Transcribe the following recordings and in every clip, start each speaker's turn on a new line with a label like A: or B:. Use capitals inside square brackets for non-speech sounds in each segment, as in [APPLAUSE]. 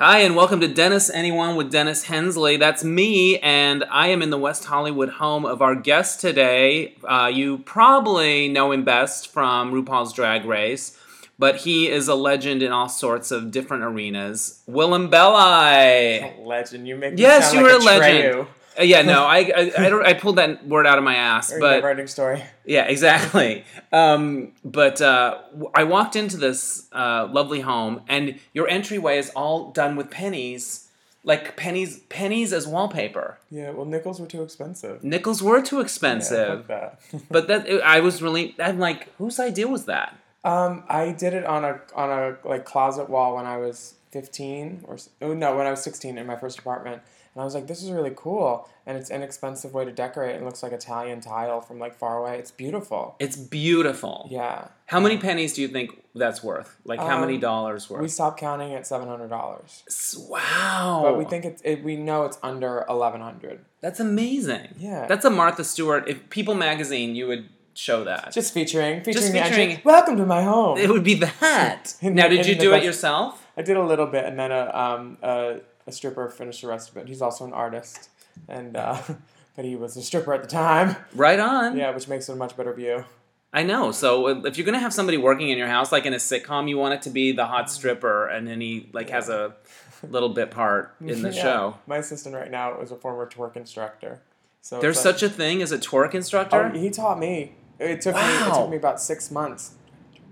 A: Hi, and welcome to Dennis Anyone with Dennis Hensley. That's me, and I am in the West Hollywood home of our guest today. Uh, you probably know him best from RuPaul's Drag Race, but he is a legend in all sorts of different arenas. Willem Belli.
B: Legend. You make me
A: Yes, you
B: like
A: were a legend.
B: Treyu.
A: Uh, yeah, no, I, I, I, don't, I [LAUGHS] pulled that word out of my ass,
B: Or
A: but
B: ending story.
A: Yeah, exactly. um, but uh, I walked into this uh, lovely home, and your entryway is all done with pennies, like pennies, pennies as wallpaper.
B: Yeah, well, nickels were too expensive.
A: Nickels were too
B: Yeah,
A: expensive,
B: fuck that. [LAUGHS]
A: but that I was really. I'm like, whose idea was that?
B: um, I did it on a on a like closet wall when I was fifteen or oh no, when I was sixteen in my first apartment, and I was like, this is really cool, and it's an inexpensive way to decorate. It looks like Italian tile from like far away. It's beautiful.
A: It's beautiful.
B: Yeah,
A: How many pennies do you think that's worth? Like how many
B: Um,
A: dollars worth?
B: we stopped counting at seven hundred dollars,
A: S- wow.
B: but we think it's it, we know it's under eleven hundred.
A: that's amazing.
B: Yeah.
A: That's a Martha Stewart. If People Magazine, you would show that.
B: Just featuring featuring, the
A: featuring-
B: Welcome to my home.
A: it would be that. [LAUGHS]
B: In
A: now, did
B: in
A: you
B: the
A: do it
B: best-
A: yourself?
B: I did a little bit, and then a um a, a stripper finished the rest of it. He's also an artist, and uh, [LAUGHS] but he was a stripper at the time.
A: Right on.
B: Yeah, which makes it a much better view.
A: I know. So uh, if you're gonna have somebody working in your house, like in a sitcom, you want it to be the hot stripper, and then he like has a little bit part [LAUGHS] in the
B: Yeah.
A: show.
B: My assistant right now is a former twerk instructor. So
A: There's
B: like-
A: such a thing as a twerk instructor.
B: Oh, he taught me. It took me. It took me about six months.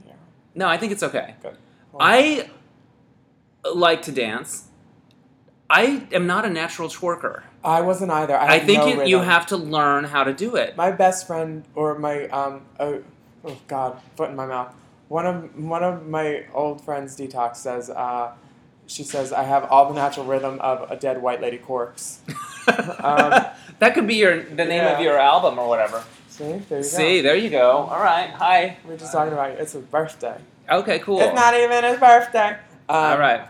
B: Yeah,
A: no, I think it's okay.
B: good.
A: I like to dance. I am not a natural twerker.
B: I wasn't either. I,
A: I think
B: no
A: you, you have to learn how to do it.
B: my best friend or my um oh, oh god foot in my mouth one of one of my old friends detox says uh she says i have all the natural rhythm of a dead white lady corpse [LAUGHS] um,
A: that could be your the name of your album or whatever.
B: see there you
A: See,
B: go See,
A: there you go. All right. Hi.
B: we're just talking about it's a birthday
A: Okay. Cool.
B: it's not even his birthday um,
A: All right.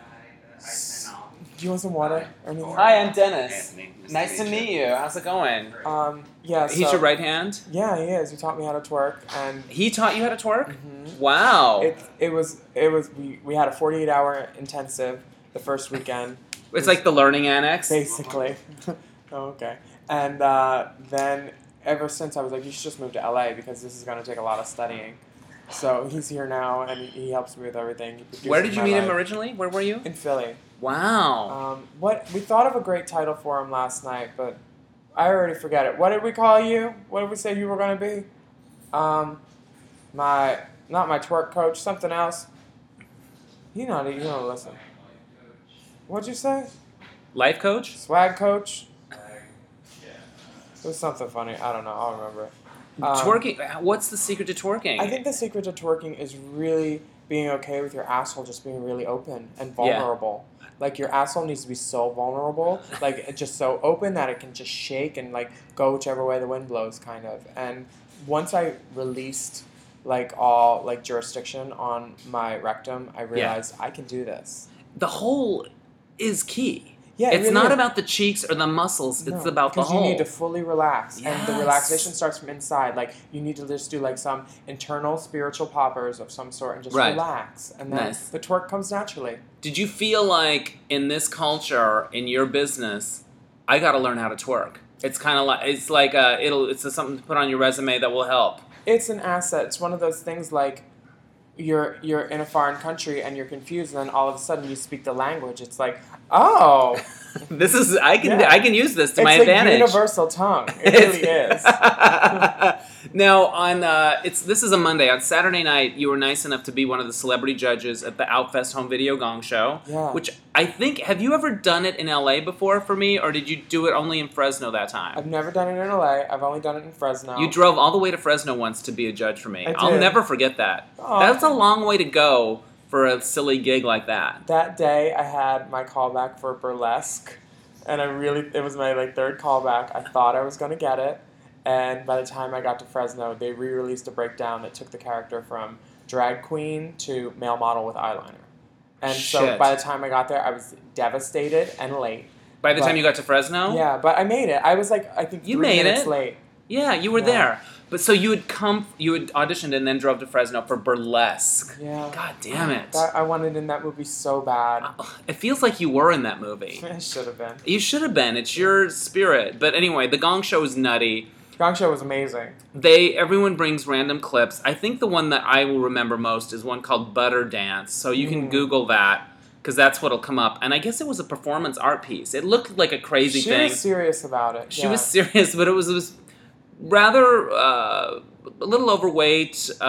B: Do you want some water or anything
A: Hi, I'm Dennis.
C: Anthony.
A: Nice to meet you. How's it going?
B: um yeah
A: He's
B: so-
A: your right hand.
B: yeah he is he taught me how to twerk and
A: He taught you how to twerk.
B: Mhm.
A: Wow.
B: it, it was it was we, we had a 48 hour intensive the first weekend [LAUGHS]
A: it's like the learning annex.
B: basically. [LAUGHS] oh, okay. And uh, then ever since I was like, you should just move to LA because this is going to take a lot of studying. So he's here now and he, he helps me with everything. He produces
A: Where did you
B: my
A: meet him
B: life.
A: originally? Where were you?
B: In Philly.
A: Wow.
B: Um, what we thought of a great title for him last night, but I already forget it. What did we call you? What did we say you were going to be? Um, my not my twerk coach, something else. You know, you don't listen. What'd you say?
A: Life coach?
B: Swag coach. It was something funny. I don't know. I'll remember. Um,
A: twerking. What's the secret to twerking?
B: I think the secret to twerking is really being okay with your asshole just being really open and vulnerable. Like your asshole needs to be so vulnerable, like it's [LAUGHS] just so open that it can just shake and like go whichever way the wind blows, kind of. And once I released like all like jurisdiction on my rectum, I realized I can do this.
A: the hole is key.
B: Yeah, it
A: it's
B: really
A: not
B: is.
A: about the cheeks or the muscles. It's about the
B: because you need to fully relax, and the relaxation starts from inside. Like you need to just do like some internal spiritual poppers of some sort, and just
A: Right.
B: relax, and then
A: Nice.
B: the twerk comes naturally.
A: Did you feel like in this culture, in your business, I got to learn how to twerk? It's kind of like it's like uh, it'll it's something to put on your resume that will help.
B: It's an asset. It's one of those things like you're you're in a foreign country and you're confused, and then all of a sudden you speak the language. It's like, oh, [LAUGHS]
A: this is I can
B: Yeah.
A: I can use this to my advantage.
B: it's
A: my
B: a
A: advantage.
B: universal tongue. [LAUGHS] It really is. [LAUGHS]
A: now on uh, it's this is a Monday. On Saturday night, you were nice enough to be one of the celebrity judges at the Outfest Home Video Gong Show.
B: Yeah.
A: Which I think have you ever done it in LA before for me, or did you do it only in Fresno that time?
B: I've never done it in LA. I've only done it in Fresno.
A: You drove all the way to Fresno once to be a judge for me.
B: I
A: I'll never forget that.
B: Aw.
A: That's a long way to go for a silly gig like that.
B: that day I had my callback for burlesque and I really it was my like third callback. I thought I was gonna get it. And by the time I got to Fresno, they re-released a breakdown that took the character from drag queen to male model with eyeliner. And so by the time I got there, I was devastated and late.
A: By the
B: But-
A: time you got to Fresno?
B: Yeah, but I made it. I was like, I think
A: You made
B: minutes
A: it.
B: late.
A: Yeah, you were
B: Yeah.
A: there. But so you would come, you would auditioned and then drove to Fresno for burlesque.
B: Yeah.
A: God damn it!
B: That, I wanted in that movie so bad.
A: It feels like you were in that movie. [LAUGHS]
B: I should have been.
A: You should have been. It's your spirit. But anyway, the Gong Show is nutty.
B: Gong Show was amazing.
A: They everyone brings random clips. I think the one that I will remember most is one called Butter Dance. So you can
B: Mm.
A: Google that because that's what'll come up. And I guess it was a performance art piece. It looked like a crazy
B: she
A: thing.
B: was serious about it.
A: She
B: yeah.
A: was serious, [LAUGHS] but it was, it was rather uh, a little overweight, uh,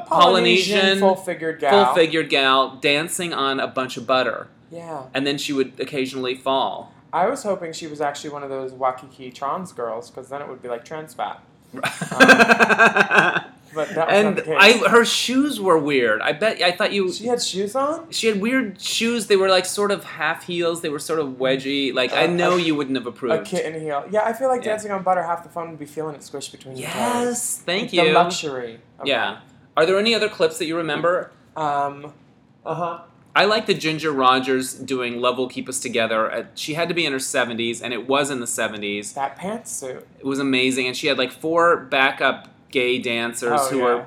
B: A
A: Polynesian,
B: full-figured gal.
A: full-figured gal dancing on a bunch of butter,
B: Yeah.
A: and then she would occasionally fall.
B: I was hoping she was actually one of those Waikiki trans girls, because then it would be like trans fat. [LAUGHS] But that was
A: and
B: not the case.
A: I, her shoes were weird. I bet I thought you.
B: she had shoes on?
A: She had weird shoes. They were like sort of half heels. They were sort of wedgy. Like I
B: Uh,
A: know
B: a-
A: you wouldn't have approved.
B: A kitten heel. Yeah, I feel like
A: Yeah.
B: dancing on butter, half the fun would be feeling it squish between your toes.
A: Yes, thank you.
B: The luxury. of
A: Yeah. Are there any other clips that you remember?
B: that. Um, uh-huh.
A: I like the Ginger Rogers doing "Love Will Keep Us Together." Uh, she had to be in her seventies, and it was in the seventies.
B: That pantsuit.
A: It was amazing, and she had like four backup gay dancers
B: Oh,
A: who
B: yeah.
A: were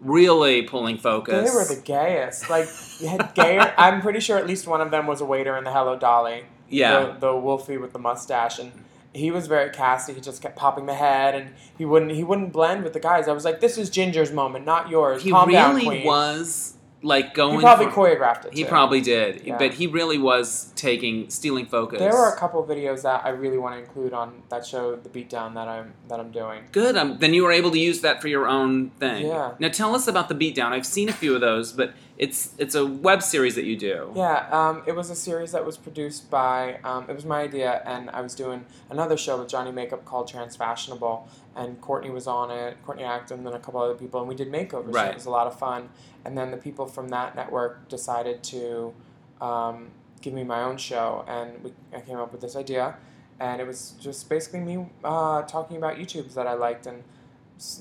A: really pulling focus.
B: They were the gayest. Like, you gayer. I'm pretty sure at least one of them was a waiter in the Hello Dolly.
A: yeah.
B: The, the Wolfie with the mustache. And he was very casty. He just kept popping the head and he wouldn't he wouldn't blend with the guys. I was like, this is Ginger's moment, not yours.
A: he
B: Calm down,
A: really
B: queen.
A: was like going.
B: He probably
A: for-
B: choreographed it.
A: He
B: too.
A: probably did,
B: Yeah.
A: but he really was taking stealing focus.
B: There are a couple videos that I really want to include on that show the beatdown that I'm that I'm doing.
A: Good. Um, then you were able to use that for your own thing.
B: Yeah.
A: Now tell us about the beatdown. I've seen a few of those, but it's it's a web series that you do.
B: Yeah, um, it was a series that was produced by. Um, it was my idea, and I was doing another show with Johnny Makeup called Transfashionable, and Courtney was on it. Courtney Acton, and then a couple other people, and we did makeovers. So
A: Right.
B: it was a lot of fun. And then the people from that network decided to um, give me my own show, and we, I came up with this idea, and it was just basically me uh, talking about YouTubes that I liked, and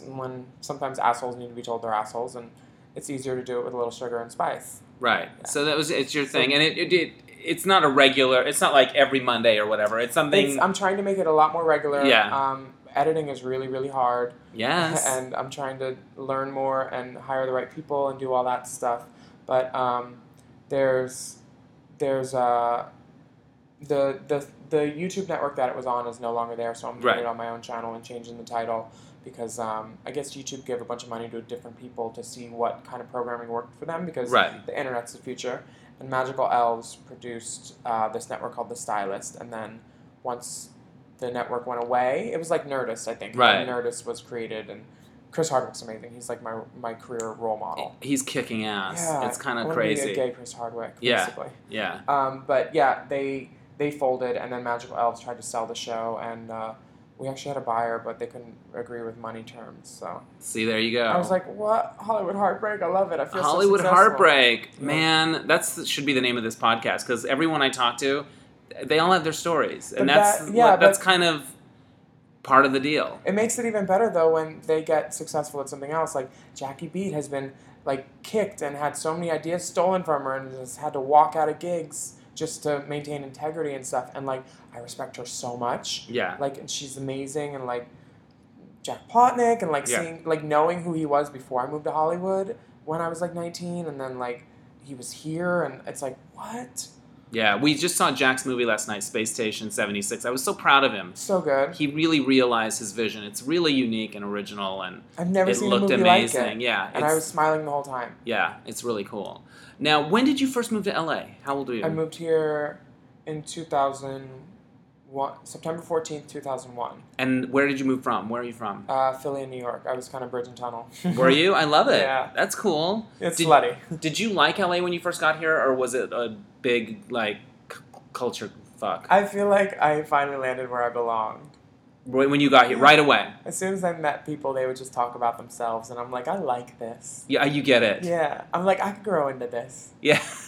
B: when sometimes assholes need to be told they're assholes, and it's easier to do it with a little sugar and spice.
A: Right. So that was it's your
B: So-
A: thing, and it, it, it it's not a regular. It's not like every Monday or whatever. It's something.
B: It's, I'm trying to make it a lot more regular.
A: Yeah.
B: Um, editing is really, really hard.
A: yes. [LAUGHS]
B: And I'm trying to learn more and hire the right people and do all that stuff. But um, there's there's uh, the the the YouTube network that it was on is no longer there, so I'm doing
A: Right.
B: it on my own channel and changing the title because um, I guess YouTube gave a bunch of money to different people to see what kind of programming worked for them because
A: Right.
B: the internet's the future. And Magical Elves produced uh, this network called The Stylist, and then once the network went away, it was like Nerdist, I think.
A: Right.
B: And Nerdist was created, and Chris Hardwick's amazing. He's like my my career role model.
A: He's kicking ass.
B: Yeah,
A: it's kind of crazy.
B: a gay Chris Hardwick,
A: Yeah.
B: basically.
A: Yeah.
B: Um, but yeah, they they folded, and then Magical Elves tried to sell the show, and uh, we actually had a buyer, but they couldn't agree with money terms. So
A: See, there you go.
B: I was like, "What Hollywood heartbreak? I love it. I feel so
A: Hollywood
B: successful."
A: heartbreak, man. That's should be the name of this podcast because everyone I talk to, they all have their stories, and that's
B: that- yeah,
A: that's
B: but-
A: kind of part of the deal.
B: It makes it even better though when they get successful at something else. Like Jackie Beat has been like kicked and had so many ideas stolen from her and has had to walk out of gigs just to maintain integrity and stuff. And like I respect her so much.
A: Yeah.
B: Like and she's amazing and like Jack Plotnick and like
A: Yeah.
B: seeing like knowing who he was before I moved to Hollywood when I was like nineteen and then like he was here and it's like what?
A: Yeah, we just saw Jack's movie last night, Space Station 76. I was so proud of him.
B: So good.
A: He really realized his vision. It's really unique and original, and
B: I've never
A: it
B: seen
A: looked
B: a movie
A: amazing.
B: like it.
A: Yeah,
B: And I was smiling the whole time.
A: yeah, it's really cool. Now, when did you first move to LA? How old are you?
B: I moved here in 2001, September 14th, 2001.
A: and where did you move from? Where are you from?
B: Uh, Philly and New York. I was kind of bridge and tunnel. [LAUGHS]
A: Were you? I love it.
B: Yeah.
A: That's cool.
B: It's
A: Did-
B: slutty.
A: Did you like LA when you first got here, or was it a big like c- culture fuck
B: I feel like I finally landed where I belong.
A: when you got here right away?
B: As soon as I met people, they would just talk about themselves, and I'm like, I like this.
A: Yeah, you get it.
B: Yeah, I'm like, I could grow into this.
A: Yeah. [LAUGHS]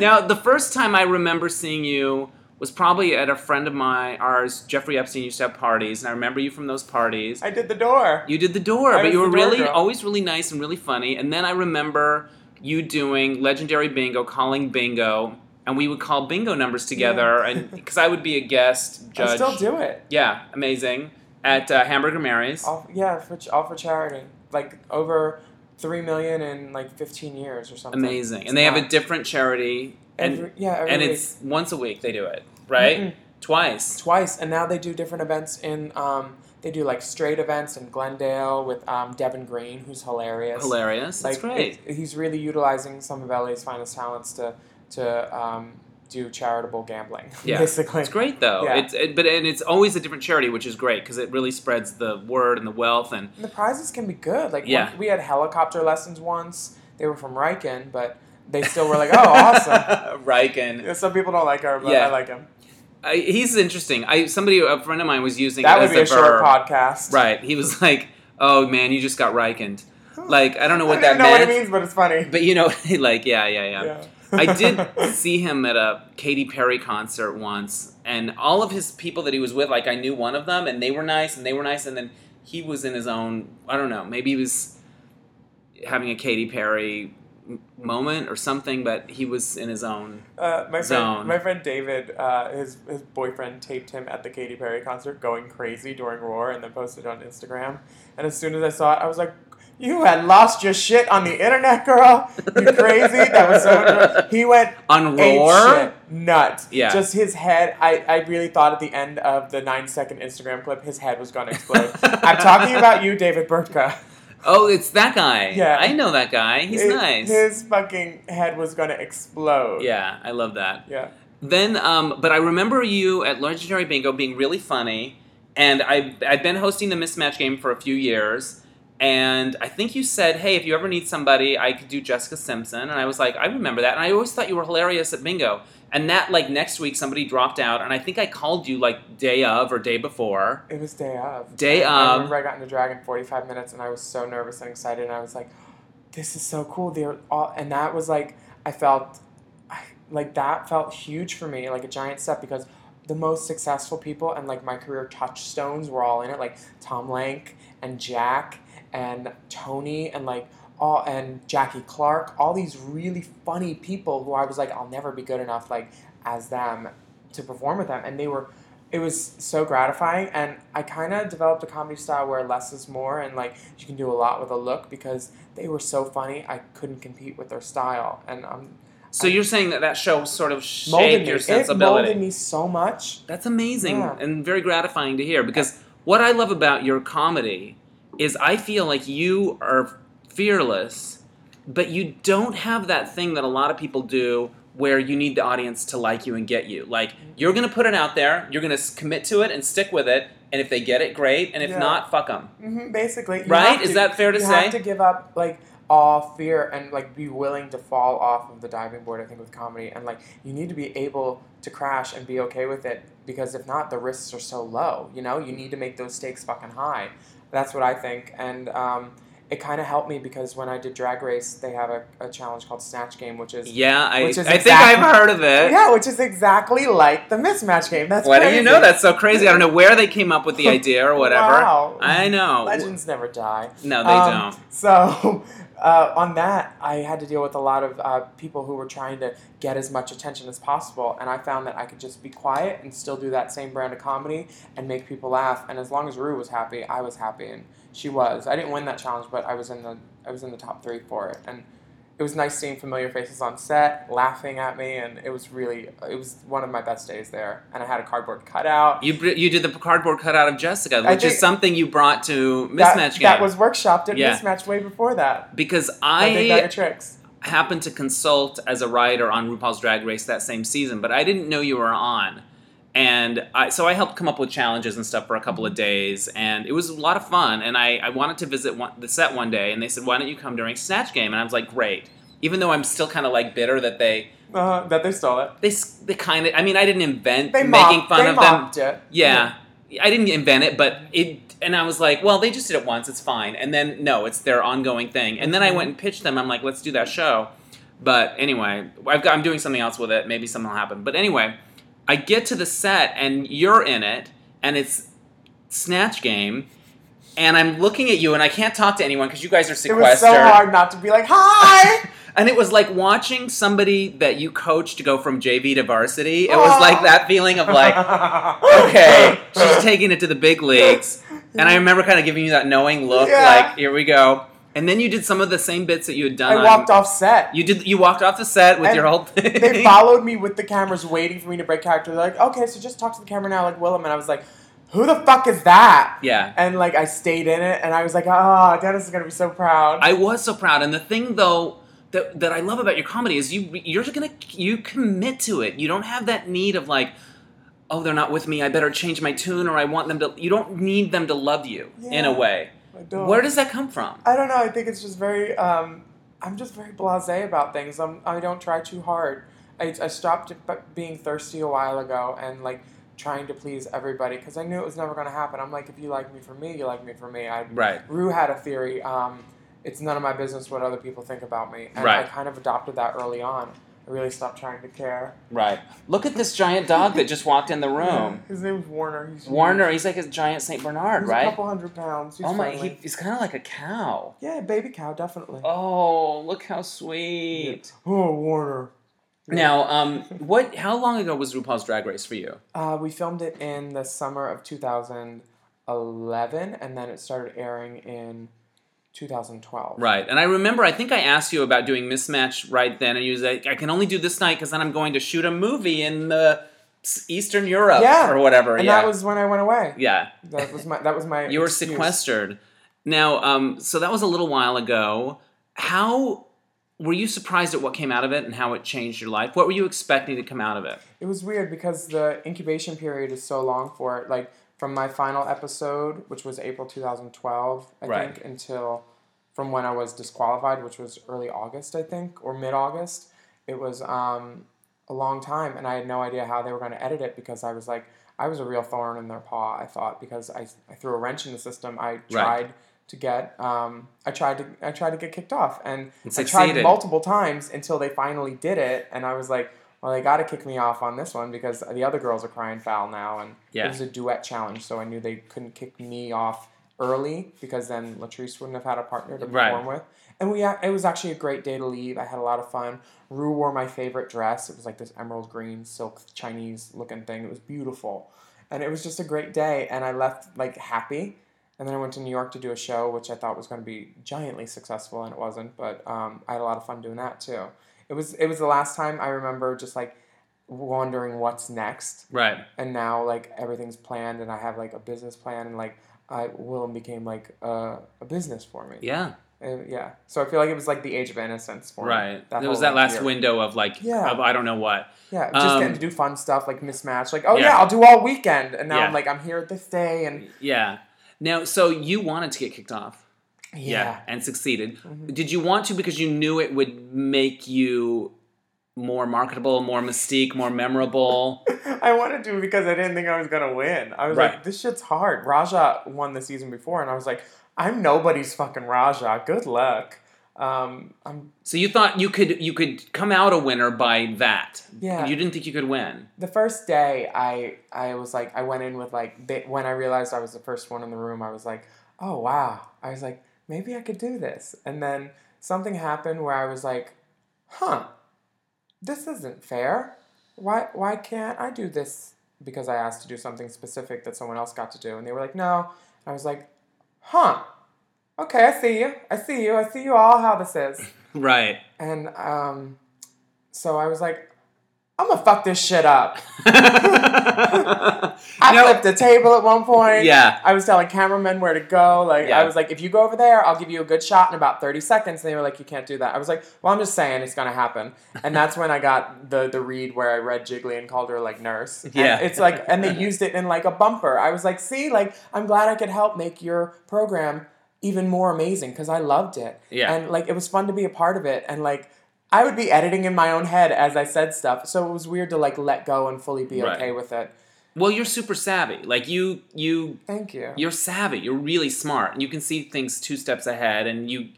A: now, the first time I remember seeing you was probably at a friend of mine, ours, Jeffrey Epstein, used to have parties, and I remember you from those parties.
B: I did the door.
A: You did the door,
B: I
A: but you were really
B: girl.
A: always really nice and really funny. And then I remember you doing legendary bingo, calling bingo, and we would call bingo numbers together, and [LAUGHS] because I would be a guest judge.
B: I still do it.
A: Yeah, amazing. at uh, Hamburger Mary's.
B: All, yeah, for all for charity. Like over three million in like fifteen years or something.
A: Amazing,
B: It's
A: and they have a different charity, and
B: every, yeah, every
A: and
B: week.
A: it's once a week they do it, right?
B: Mm-mm.
A: Twice.
B: twice, and now they do different events in. Um, they do like straight events in Glendale with um, Devin Green, who's hilarious.
A: Hilarious. That's great.
B: it- he's really utilizing some of LA's finest talents to to um, do charitable gambling. [LAUGHS]
A: Yeah,
B: basically.
A: It's great though.
B: Yeah.
A: It's it, but and it's always a different charity, which is great because it really spreads the word and the wealth and
B: And the prizes can be good. Like
A: Yeah.
B: one- we had helicopter lessons once. They were from Riken, but they still were like, "Oh, awesome." [LAUGHS]
A: Riken.
B: Some people don't like her, but
A: Yeah.
B: I like him.
A: I, he's interesting. I somebody a friend of mine was using
B: That would be a short
A: verb.
B: podcast.
A: Right. He was [LAUGHS] like, "Oh man, you just got Rikened." Like I don't know what
B: I
A: that
B: know
A: meant,
B: what it means, but it's funny.
A: but you know, [LAUGHS] like yeah, yeah, yeah.
B: Yeah.
A: I did see him at a Katy Perry concert once, and all of his people that he was with, like I knew one of them, and they were nice, and they were nice, and then he was in his own. I don't know. Maybe he was having a Katy Perry moment or something, but he was in his own.
B: Uh, my
A: Zone.
B: friend, my friend David, uh, his his boyfriend taped him at the Katy Perry concert, going crazy during Roar, and then posted it on Instagram. And as soon as I saw it, I was like, "You had lost your shit on the internet, girl! You [LAUGHS] crazy? That was so." Much He went
A: On Roar?
B: nuts.
A: Yeah.
B: just his head. I I really thought at the end of the nine second Instagram clip, his head was going to explode. [LAUGHS] I'm talking about you, David Burtka.
A: Oh, it's that guy.
B: Yeah.
A: I know that guy. He's
B: His-
A: nice.
B: His fucking head was going to explode.
A: yeah, I love that.
B: Yeah.
A: Then, um, but I remember you at Legendary Bingo being really funny, and I I'd been hosting the mismatch game for a few years, and I think you said, "Hey, if you ever need somebody, I could do Jessica Simpson," and I was like, "I remember that," and I always thought you were hilarious at bingo. And that like next week somebody dropped out, and I think I called you like day of or day before.
B: It was day of.
A: Day
B: I, I
A: of.
B: remember I got into drag in 45 minutes and I was so nervous and excited and I was like, this is so cool. They're all, and that was like, I felt, like that felt huge for me, like a giant step because the most successful people and like my career touchstones were all in it, like Tom Lenk and Jack and Tony and like all and Jackie Clark, all these really funny people who I was like, I'll never be good enough like as them to perform with them, and they were. It was so gratifying, and I kind of developed a comedy style where less is more, and like you can do a lot with a look because they were so funny. I couldn't compete with their style, and um,
A: So you're saying that that show sort of
B: molded
A: shaped your
B: It molded me so much.
A: That's amazing
B: Yeah.
A: and very gratifying to hear because what I love about your comedy is I feel like you are fearless, but you don't have that thing that a lot of people do where you need the audience to like you and get you. Like you're going to put it out there, you're going to commit to it and stick with it, and if they get it, great, and if
B: Yeah.
A: not, fuck them.
B: hmm basically, you
A: Right? Is
B: to-
A: that fair to
B: you
A: say?
B: have to give up like all fear and like be willing to fall off of the diving board. I think with comedy, and like you need to be able to crash and be okay with it because if not, the risks are so low. You know, you need to make those stakes fucking high. That's what I think, and um, it kind of helped me because when I did Drag Race, they have a, a challenge called Snatch Game, which is
A: Yeah, I, I
B: Which
A: think
B: is exactly-
A: I've heard of it.
B: yeah, which is exactly like the mismatch game. That's
A: Why do you know? That's so crazy. I don't know where they came up with the idea or [LAUGHS] whatever.
B: Wow.
A: I know.
B: Legends never die.
A: No, they
B: Um,
A: don't.
B: So, uh, on that, I had to deal with a lot of uh, people who were trying to get as much attention as possible, and I found that I could just be quiet and still do that same brand of comedy and make people laugh. And as long as Rue was happy, I was happy, and she was. I didn't win that challenge, but I was in the I was in the top three for it, and it was nice seeing familiar faces on set laughing at me, and it was really it was one of my best days there. And I had a cardboard cutout.
A: You you did the cardboard cutout of Jessica, which is something you brought to mismatch
B: that,
A: game.
B: that was workshopped at
A: Yeah.
B: Mismatch way before that.
A: because
B: I Big Bag
A: I
B: Tricks.
A: happened to consult as a writer on RuPaul's Drag Race that same season, but I didn't know you were on. And I, so I helped come up with challenges and stuff for a couple of
B: Mm-hmm.
A: days, and it was a lot of fun. And I, I wanted to visit one, the set one day, and they said, "Why don't you come during Snatch Game?" And I was like, "Great." Even though I'm still kind of like bitter that they
B: Uh, that they stole it.
A: they they kind of I mean I didn't invent
B: They
A: making
B: mocked,
A: fun of them.
B: mocked it.
A: Yeah. I didn't invent it, but it and I was like, well, they just did it once, it's fine. And then no, it's their ongoing thing. And then I went and pitched them. I'm like, let's do that show. But anyway, I've got, I'm doing something else with it. Maybe something will happen. But anyway, I get to the set and you're in it, and it's Snatch Game, and I'm looking at you, and I can't talk to anyone because you guys are
B: It was so hard not to be like, "Hi." [LAUGHS]
A: And it was like watching somebody that you coached go from JV to varsity. It was like that [LAUGHS] feeling of like, okay, she's taking it to the big leagues. And I remember kind of giving you that knowing look,
B: Yeah.
A: like, here we go. And then you did some of the same bits that you had done.
B: I
A: on-
B: walked off set.
A: You did. You walked off the set with
B: And
A: your whole thing.
B: they followed me with the cameras, waiting for me to break character. They're like, "Okay, so just talk to the camera now, like Willem." And I was like, "Who the fuck is that?"
A: Yeah.
B: And like I stayed in it, and I was like, "Oh, Dennis is gonna be so proud."
A: I was so proud, and the thing though that that I love about your comedy is you you're gonna you commit to it. You don't have that need of like, oh, they're not with me. I better change my tune, or I want them to. You don't need them to love you in a
B: Yeah.
A: way.
B: I don't.
A: Where does that come from?
B: I don't know. I think it's just very. Um, I'm just very blasé about things. I'm, I don't try too hard. I, I stopped being thirsty a while ago and like trying to please everybody because I knew it was never going to happen. I'm like, if you like me for me, you like me for me. I
A: Right.
B: Rue had a theory. Um, it's none of my business what other people think about me, and
A: Right.
B: I kind of adopted that early on. I really stopped trying to care.
A: Right. Look at this giant dog that just walked in the room.
B: His name's Warner. He's
A: Warner, he's like a giant Saint Bernard,
B: He's
A: right?
B: a couple hundred pounds. He's
A: oh my, he, he's kind of like a cow.
B: yeah, baby cow, definitely.
A: Oh, look how sweet.
B: Oh, Warner.
A: Now, um, what? How long ago was RuPaul's Drag Race for you?
B: Uh, we filmed it in the summer of 2011, and then it started airing in 2012.
A: Right, and I remember I think I asked you about doing mismatch right then, and you was like, "I can only do this night because then I'm going to shoot a movie in the Eastern Europe
B: Yeah,
A: or whatever."
B: And
A: yeah,
B: that was when I went away.
A: yeah.
B: That was my. That was my. [LAUGHS]
A: You were
B: excuse.
A: sequestered. Now, um, so that was a little while ago. How were you surprised at what came out of it and how it changed your life? What were you expecting to come out of it?
B: It was weird because the incubation period is so long for it. Like from my final episode, which was April 2012, I
A: Right.
B: think, until from when I was disqualified, which was early August, I think, or mid August. It was um, a long time, and I had no idea how they were going to edit it because I was like, I was a real thorn in their paw. I thought because I, I threw a wrench in the system. I tried to get um, I tried to I tried to get kicked off, And I tried multiple times until they finally did it, and I was like, well, they got to kick me off on this one because the other girls are crying foul now, and
A: Yeah.
B: it was a duet challenge, so I knew they couldn't kick me off early because then Latrice wouldn't have had a partner to
A: Right.
B: perform with. And we it was actually a great day to leave. I had a lot of fun. Rue wore my favorite dress. It was like this emerald green silk Chinese looking thing. It was beautiful, and it was just a great day. And I left like happy. And then I went to New York to do a show, which I thought was going to be giantly successful, and it wasn't. But um, I had a lot of fun doing that too. It was it was the last time I remember just like wondering what's next
A: Right.
B: and now like everything's planned and I have like a business plan and like I Willem became like a, a business for me.
A: Yeah.
B: Uh, yeah. So I feel like it was like the age of innocence for me.
A: Right.
B: whole,
A: was that last
B: year.
A: window of like,
B: Yeah.
A: of I don't know what.
B: Yeah, just
A: Um,
B: getting to do fun stuff like mismatch. Like, oh
A: Yeah.
B: yeah, I'll do all weekend, and now
A: Yeah.
B: I'm like I'm here this day, and
A: Yeah. Now, so you wanted to get kicked off.
B: Yeah,
A: And succeeded.
B: Mhm.
A: Did you want to because you knew it would make you more marketable, more mystique, more memorable? [LAUGHS]
B: I wanted to because I didn't think I was gonna win. I was
A: Right.
B: like, this shit's hard. Raja won the season before, and I was like, I'm nobody's fucking Raja. Good luck. Um, I'm
A: so you thought you could you could come out a winner by that.
B: Yeah.
A: You didn't think you could win.
B: the first day I I was like I went in with like ba- when I realized I was the first one in the room I was like oh wow I was like maybe I could do this. And then something happened where I was like huh this isn't fair. Why why can't I do this? Because I asked to do something specific that someone else got to do. And they were like no. I was like huh okay I see you. I see you. I see you all how this is. [LAUGHS]
A: Right.
B: and um so I was like I'm gonna fuck this shit up [LAUGHS] I
A: No.
B: flipped the table at one point.
A: Yeah.
B: I was telling cameramen where to go. Like
A: Yeah.
B: I was like, if you go over there, I'll give you a good shot in about thirty seconds. And they were like, you can't do that. I was like, well, I'm just saying it's gonna happen. And that's when I got the the read where I read Jiggly and called her like nurse. And
A: Yeah.
B: it's like, and they used it in like a bumper. I was like, see, like I'm glad I could help make your program even more amazing because I loved it.
A: Yeah.
B: And like it was fun to be a part of it. And like. I would be editing in my own head as I said stuff, so it was weird to like let go and fully be
A: Right.
B: okay with it.
A: well, you're super savvy. Like you you
B: Thank you.
A: you're savvy. You're really smart. You can see things two steps ahead, and you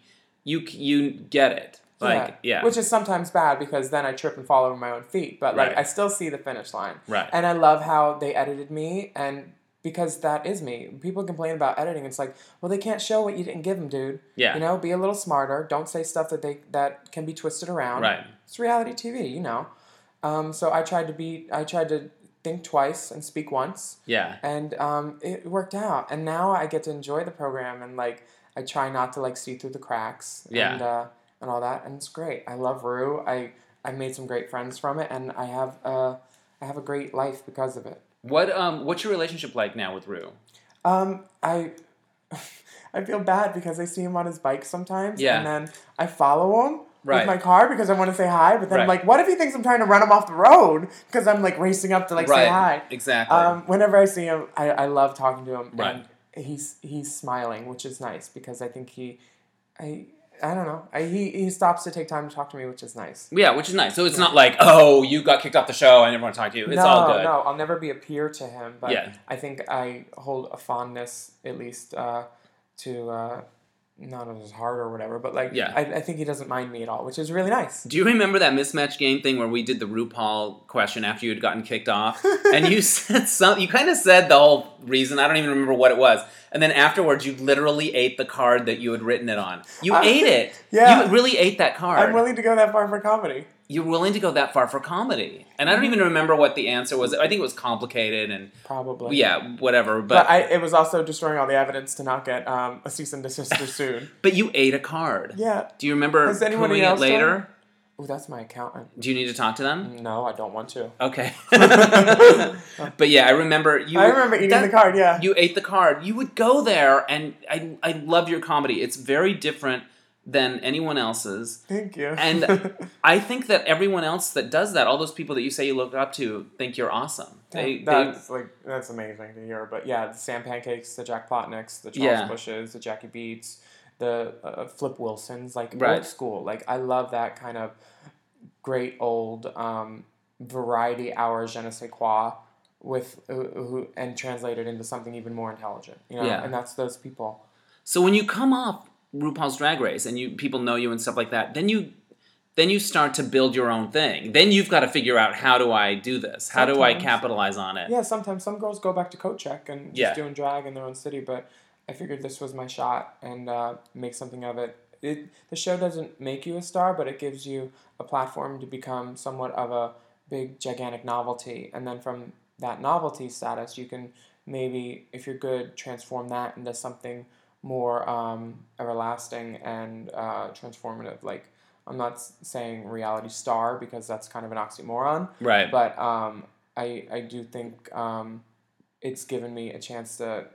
A: you you get it. Like yeah,
B: Which is sometimes bad because then I trip and fall over my own feet. But like
A: Right.
B: I still see the finish line.
A: right.
B: And I love how they edited me and because that is me. People complain about editing. It's like, well, they can't show what you didn't give them, dude.
A: Yeah.
B: You know, be a little smarter. Don't say stuff that they that can be twisted around.
A: Right.
B: It's reality TV, you know. Um, so I tried to be. I tried to think twice and speak once.
A: Yeah.
B: And um, it worked out. And now I get to enjoy the program and like I try not to like see through the cracks.
A: Yeah.
B: And, uh, and all that. And it's great. I love Rue. I I made some great friends from it, and I have uh, I have a great life because of it.
A: What um what's your relationship like now with Rue?
B: Um, I [LAUGHS] I feel bad because I see him on his bike sometimes,
A: Yeah.
B: and then I follow him
A: Right.
B: with my car because I want to say hi. But then I'm like, what if he thinks I'm trying to run him off the road because I'm like racing up to like say hi?
A: Exactly.
B: Um, whenever I see him, I, I love talking to him.
A: Right.
B: And he's he's smiling, which is nice because I think he, I I don't know, I, he he stops to take time to talk to me, which is nice.
A: yeah, which is nice. So it's not like, oh, you got kicked off the show, I never want to talk to you. It's
B: no,
A: all good.
B: no, I'll never be a peer to him, but
A: Yeah.
B: I think I hold a fondness at least uh, to uh, not as hard or whatever, but like
A: Yeah.
B: I, I think he doesn't mind me at all, which is really nice.
A: Do you remember that mismatch game thing where we did the RuPaul question after you had gotten kicked off? [LAUGHS] and you said some you kind of said the whole reason, I don't even remember what it was. And then afterwards you literally ate the card that you had written it on. You ate it. [LAUGHS]
B: yeah.
A: You really ate that card.
B: I'm willing to go that far for comedy.
A: You're willing to go that far for comedy. And I don't even remember what the answer was. I think it was complicated and
B: Probably.
A: yeah, whatever.
B: But,
A: But
B: I, it was also destroying all the evidence to not get um, a cease and desist soon. [LAUGHS]
A: but you ate a card.
B: Yeah.
A: Do you remember
B: Has anybody
A: it
B: else done
A: later?
B: Oh, that's my accountant.
A: Do you need to talk to them?
B: No, I don't want to.
A: Okay. [LAUGHS] but yeah, I remember you.
B: I remember eating
A: that-
B: the card. Yeah.
A: You ate the card. You would go there, and I I love your comedy. It's very different than anyone else's.
B: Thank you.
A: And [LAUGHS] I think that everyone else that does that, all those people that you say you look up to, think you're awesome. They, they
B: that's like that's amazing to hear. But yeah, the Sam Pancakes, the Jack Plotnicks, the Charles
A: Yeah.
B: Busches, the Jackie Beats, the uh, Flip Wilsons, like
A: Right.
B: old school. Like I love that kind of great old um, variety hour je ne sais quoi with uh, who and translated into something even more intelligent. You know,
A: Yeah.
B: and that's those people.
A: So when you come off RuPaul's Drag Race and you people know you and stuff like that, then you then you start to build your own thing. Then you've got to figure out how do I do this? How do I capitalize on it?
B: Yeah, sometimes some girls go back to coat check and just
A: Yeah.
B: doing drag in their own city, but I figured this was my shot and uh, make something of it. It the show doesn't make you a star, but it gives you a platform to become somewhat of a big gigantic novelty, and then from that novelty status, you can maybe, if you're good, transform that into something more um, everlasting and uh, transformative. Like I'm not saying reality star because that's kind of an oxymoron,
A: Right.
B: but um, I I do think um, it's given me a chance to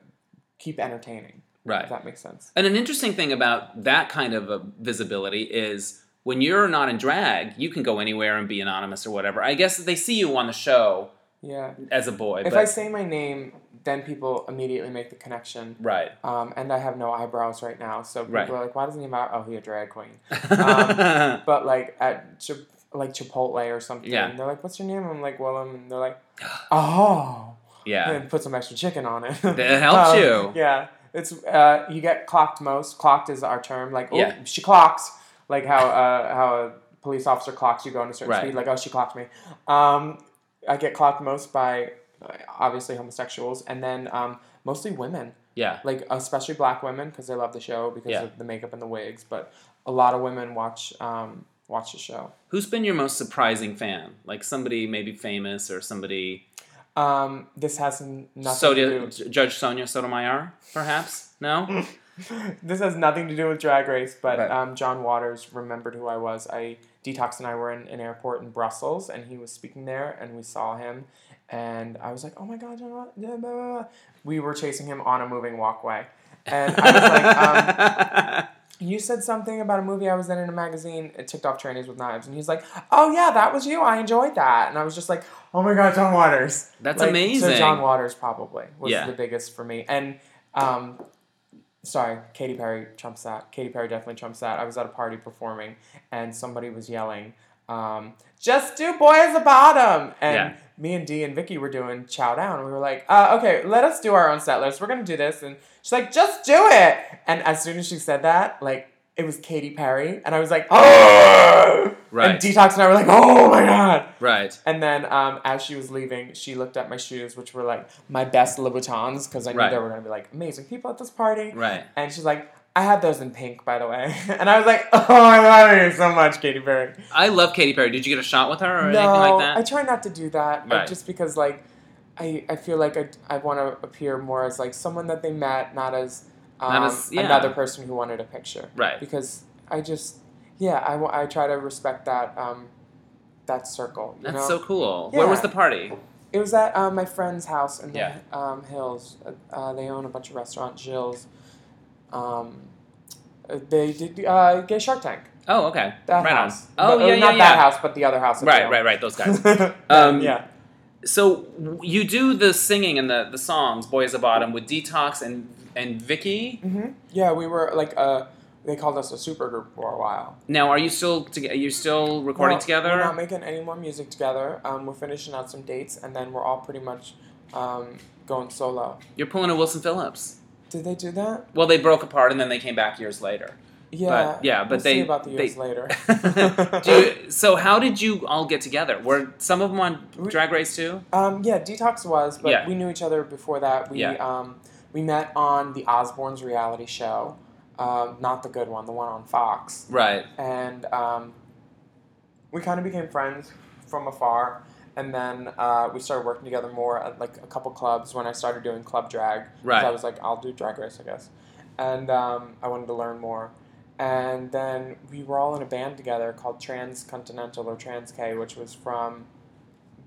B: keep entertaining.
A: right.
B: If that makes sense.
A: And an interesting thing about that kind of a visibility is when you're not in drag, you can go anywhere and be anonymous or whatever. I guess they see you on the show
B: Yeah.
A: as a boy.
B: If
A: but,
B: I say my name, then people immediately make the connection.
A: right.
B: Um, and I have no eyebrows right now, so people
A: Right.
B: are like, "Why doesn't he have? Oh, he a drag queen." [LAUGHS] Um, But like at like Chipotle or something,
A: Yeah.
B: they're like, "What's your name?" I'm like, "Willem," and they're like, [GASPS] "Oh."
A: yeah.
B: and put some extra chicken on it.
A: That helps
B: Um,
A: you.
B: Yeah, it's uh, you get clocked most. Clocked is our term. Like, oh,
A: Yeah.
B: she clocks. Like how uh, how a police officer clocks you going a certain
A: Right.
B: speed. Like, oh, she clocked me. Um, I get clocked most by obviously homosexuals, and then um, mostly women.
A: Yeah.
B: Like especially black women because they love the show because
A: Yeah.
B: of the makeup and the wigs. But a lot of women watch um, watch the show.
A: Who's been your most surprising fan? Like somebody maybe famous or somebody.
B: Um, this has nothing
A: Sonia,
B: to do.
A: Judge Sonia Sotomayor, perhaps? No? [LAUGHS]
B: this has nothing to do with Drag Race, but
A: Right.
B: um, John Waters remembered who I was. I Detox and I were in an airport in Brussels, and he was speaking there, and we saw him, and I was like, "Oh my God, John!" Blah, blah, blah." We were chasing him on a moving walkway, and I was like, um, [LAUGHS] "You said something about a movie I was in in a magazine. It ticked off trannies with knives," and he's like, "Oh yeah, that was you. I enjoyed that," and I was just like, "Oh my God, John Waters!"
A: That's
B: Like,
A: amazing.
B: So John Waters probably was
A: Yeah.
B: the biggest for me, and um, sorry, Katy Perry trumps that. Katy Perry definitely trumps that. I was at a party performing, and somebody was yelling, um, "Just do boy as a bottom!" And
A: Yeah.
B: me and Dee and Vicky were doing chow down. We were like, uh, "Okay, let us do our own set list. We're gonna do this." And she's like, "Just do it!" And as soon as she said that, like. It was Katy Perry, and I was like, "Oh!"
A: Right.
B: And Detox and I were like, "Oh my god!"
A: right.
B: And then um, as she was leaving, she looked at my shoes, which were like my best Louboutins, because I knew
A: Right.
B: there were gonna be like amazing people at this party.
A: Right.
B: And she's like, I had those in pink, by the way, [LAUGHS] and I was like, "Oh, I love you so much, Katy Perry."
A: I love Katy Perry. Did you get a shot with her or
B: no,
A: anything like that?
B: I try not to do that,
A: Right.
B: just because like, I I feel like I, I want to appear more as like someone that they met, not as, um,
A: yeah.
B: another person who wanted a picture.
A: right.
B: Because I just, yeah, I, I try to respect that um, that circle. You
A: That's
B: know?
A: so cool. Where was the party?
B: It was at um, my friend's house in
A: Yeah.
B: the um, hills. Uh, they own a bunch of restaurants, Jill's. Um, uh, they did uh, Gay Shark Tank.
A: Oh, okay.
B: That
A: right
B: house.
A: on. Oh,
B: But- uh,
A: yeah, yeah,
B: Not
A: yeah.
B: that house, but the other house.
A: Right, right, right. Those guys. [LAUGHS]
B: um, yeah.
A: So you do the singing and the, the songs, boys Is a Bottom" with Detox and and Vicky.
B: hmm Yeah, we were like uh they called us a super group for a while.
A: Now, are you still to, are you still recording
B: Well,
A: together?
B: We're not making any more music together. Um, we're finishing out some dates, and then we're all pretty much um, going solo.
A: You're pulling a Wilson Phillips.
B: Did they do that?
A: Well, they broke apart and then they came back years later.
B: Yeah.
A: yeah, but
B: we'll
A: they-
B: see about the
A: they-
B: years later. [LAUGHS]
A: Do you, so how did you all get together? Were some of them on Drag Race too?
B: Um, yeah, Detox was, but
A: Yeah.
B: we knew each other before that. We
A: Yeah.
B: um, we met on the Osbournes reality show, um, not the good one, the one on Fox,
A: Right.
B: and um, we kind of became friends from afar. And then uh, we started working together more at like a couple clubs when I started doing club drag.
A: Right.
B: I was like, I'll do drag race, I guess, and um, I wanted to learn more. And then we were all in a band together called Transcontinental or Trans K, which was from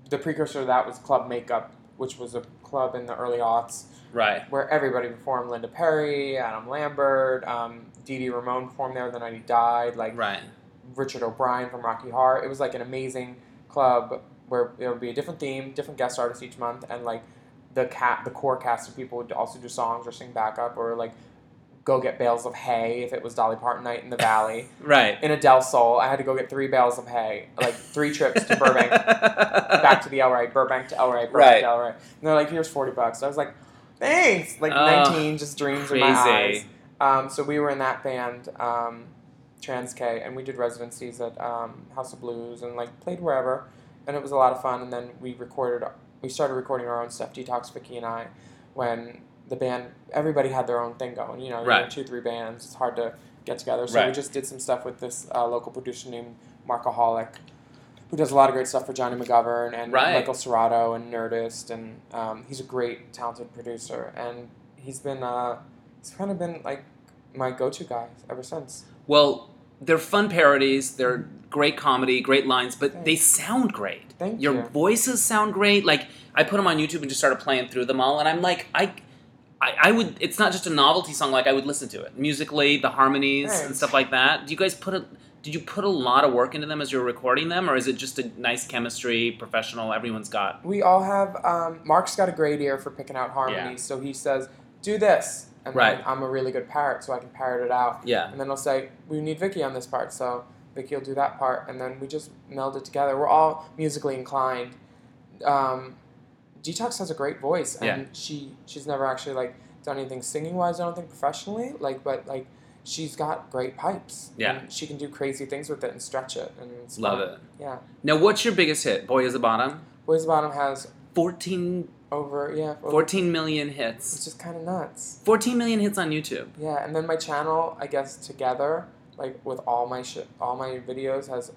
B: the precursor to that was Club Makeup, which was a club in the early aughts
A: Right.
B: where everybody performed. Linda Perry, Adam Lambert, um, Dee Dee Ramone performed there the night he died. Like
A: Right.
B: Richard O'Brien from Rocky Horror. It was like an amazing club where there would be a different theme, different guest artists each month, and like the cat, the core cast of people would also do songs or sing backup or like go get bales of hay if it was Dolly Parton night in the Valley. [LAUGHS]
A: Right.
B: in a Del Sol, I had to go get three bales of hay, like three trips to Burbank, [LAUGHS] back to the El Rey, Burbank to El Rey, Burbank
A: Right.
B: to El Rey. And they're like, "Here's forty bucks." I was like, "Thanks." Like nineteen, just dreams in my eyes. Um, so we were in that band, um, Trans K, and we did residencies at um, House of Blues and like played wherever, and it was a lot of fun. And then we recorded, we started recording our own stuff, Detox, Vicky, and I, when the band, everybody had their own thing going. You know,
A: Right.
B: two, three bands. It's hard to get together. So we just did some stuff with this uh, local producer named Markaholic, who does a lot of great stuff for Johnny McGovern and
A: Right.
B: Michael Serrato and Nerdist, and um, he's a great, talented producer. And he's been, uh, he's kind of been like my go-to guy ever since.
A: Well, they're fun parodies. They're great comedy, great lines, but they sound great.
B: Thank
A: Your
B: you.
A: voices sound great. Like I put them on YouTube and just started playing through them all, and I'm like, I, I, I would. It's not just a novelty song. Like I would listen to it musically, the harmonies and stuff like that. Do you guys put a? Did you put a lot of work into them as you were recording them, or is it just a nice chemistry, professional? Everyone's got.
B: We all have. Um, Mark's got a great ear for picking out harmonies, so he says, "Do this," and
A: Right.
B: then I'm a really good parrot, so I can parrot it out.
A: Yeah.
B: And then I'll say, "We need Vicky on this part," so Vicky will do that part, and then we just meld it together. We're all musically inclined. Um, Detox has a great voice, and
A: Yeah.
B: she she's never actually like done anything singing wise. I don't think professionally, like, but like she's got great pipes.
A: Yeah.
B: And she can do crazy things with it and stretch it, and it's
A: Love
B: fun.
A: it.
B: Yeah.
A: Now, what's your biggest hit? Boy is a bottom.
B: Boys Bottom has
A: 14,
B: over yeah over
A: 14 million
B: It's
A: hits.
B: just kind of nuts.
A: 14 million hits on YouTube.
B: Yeah, and then my channel, I guess together, like with all my shit, all my videos has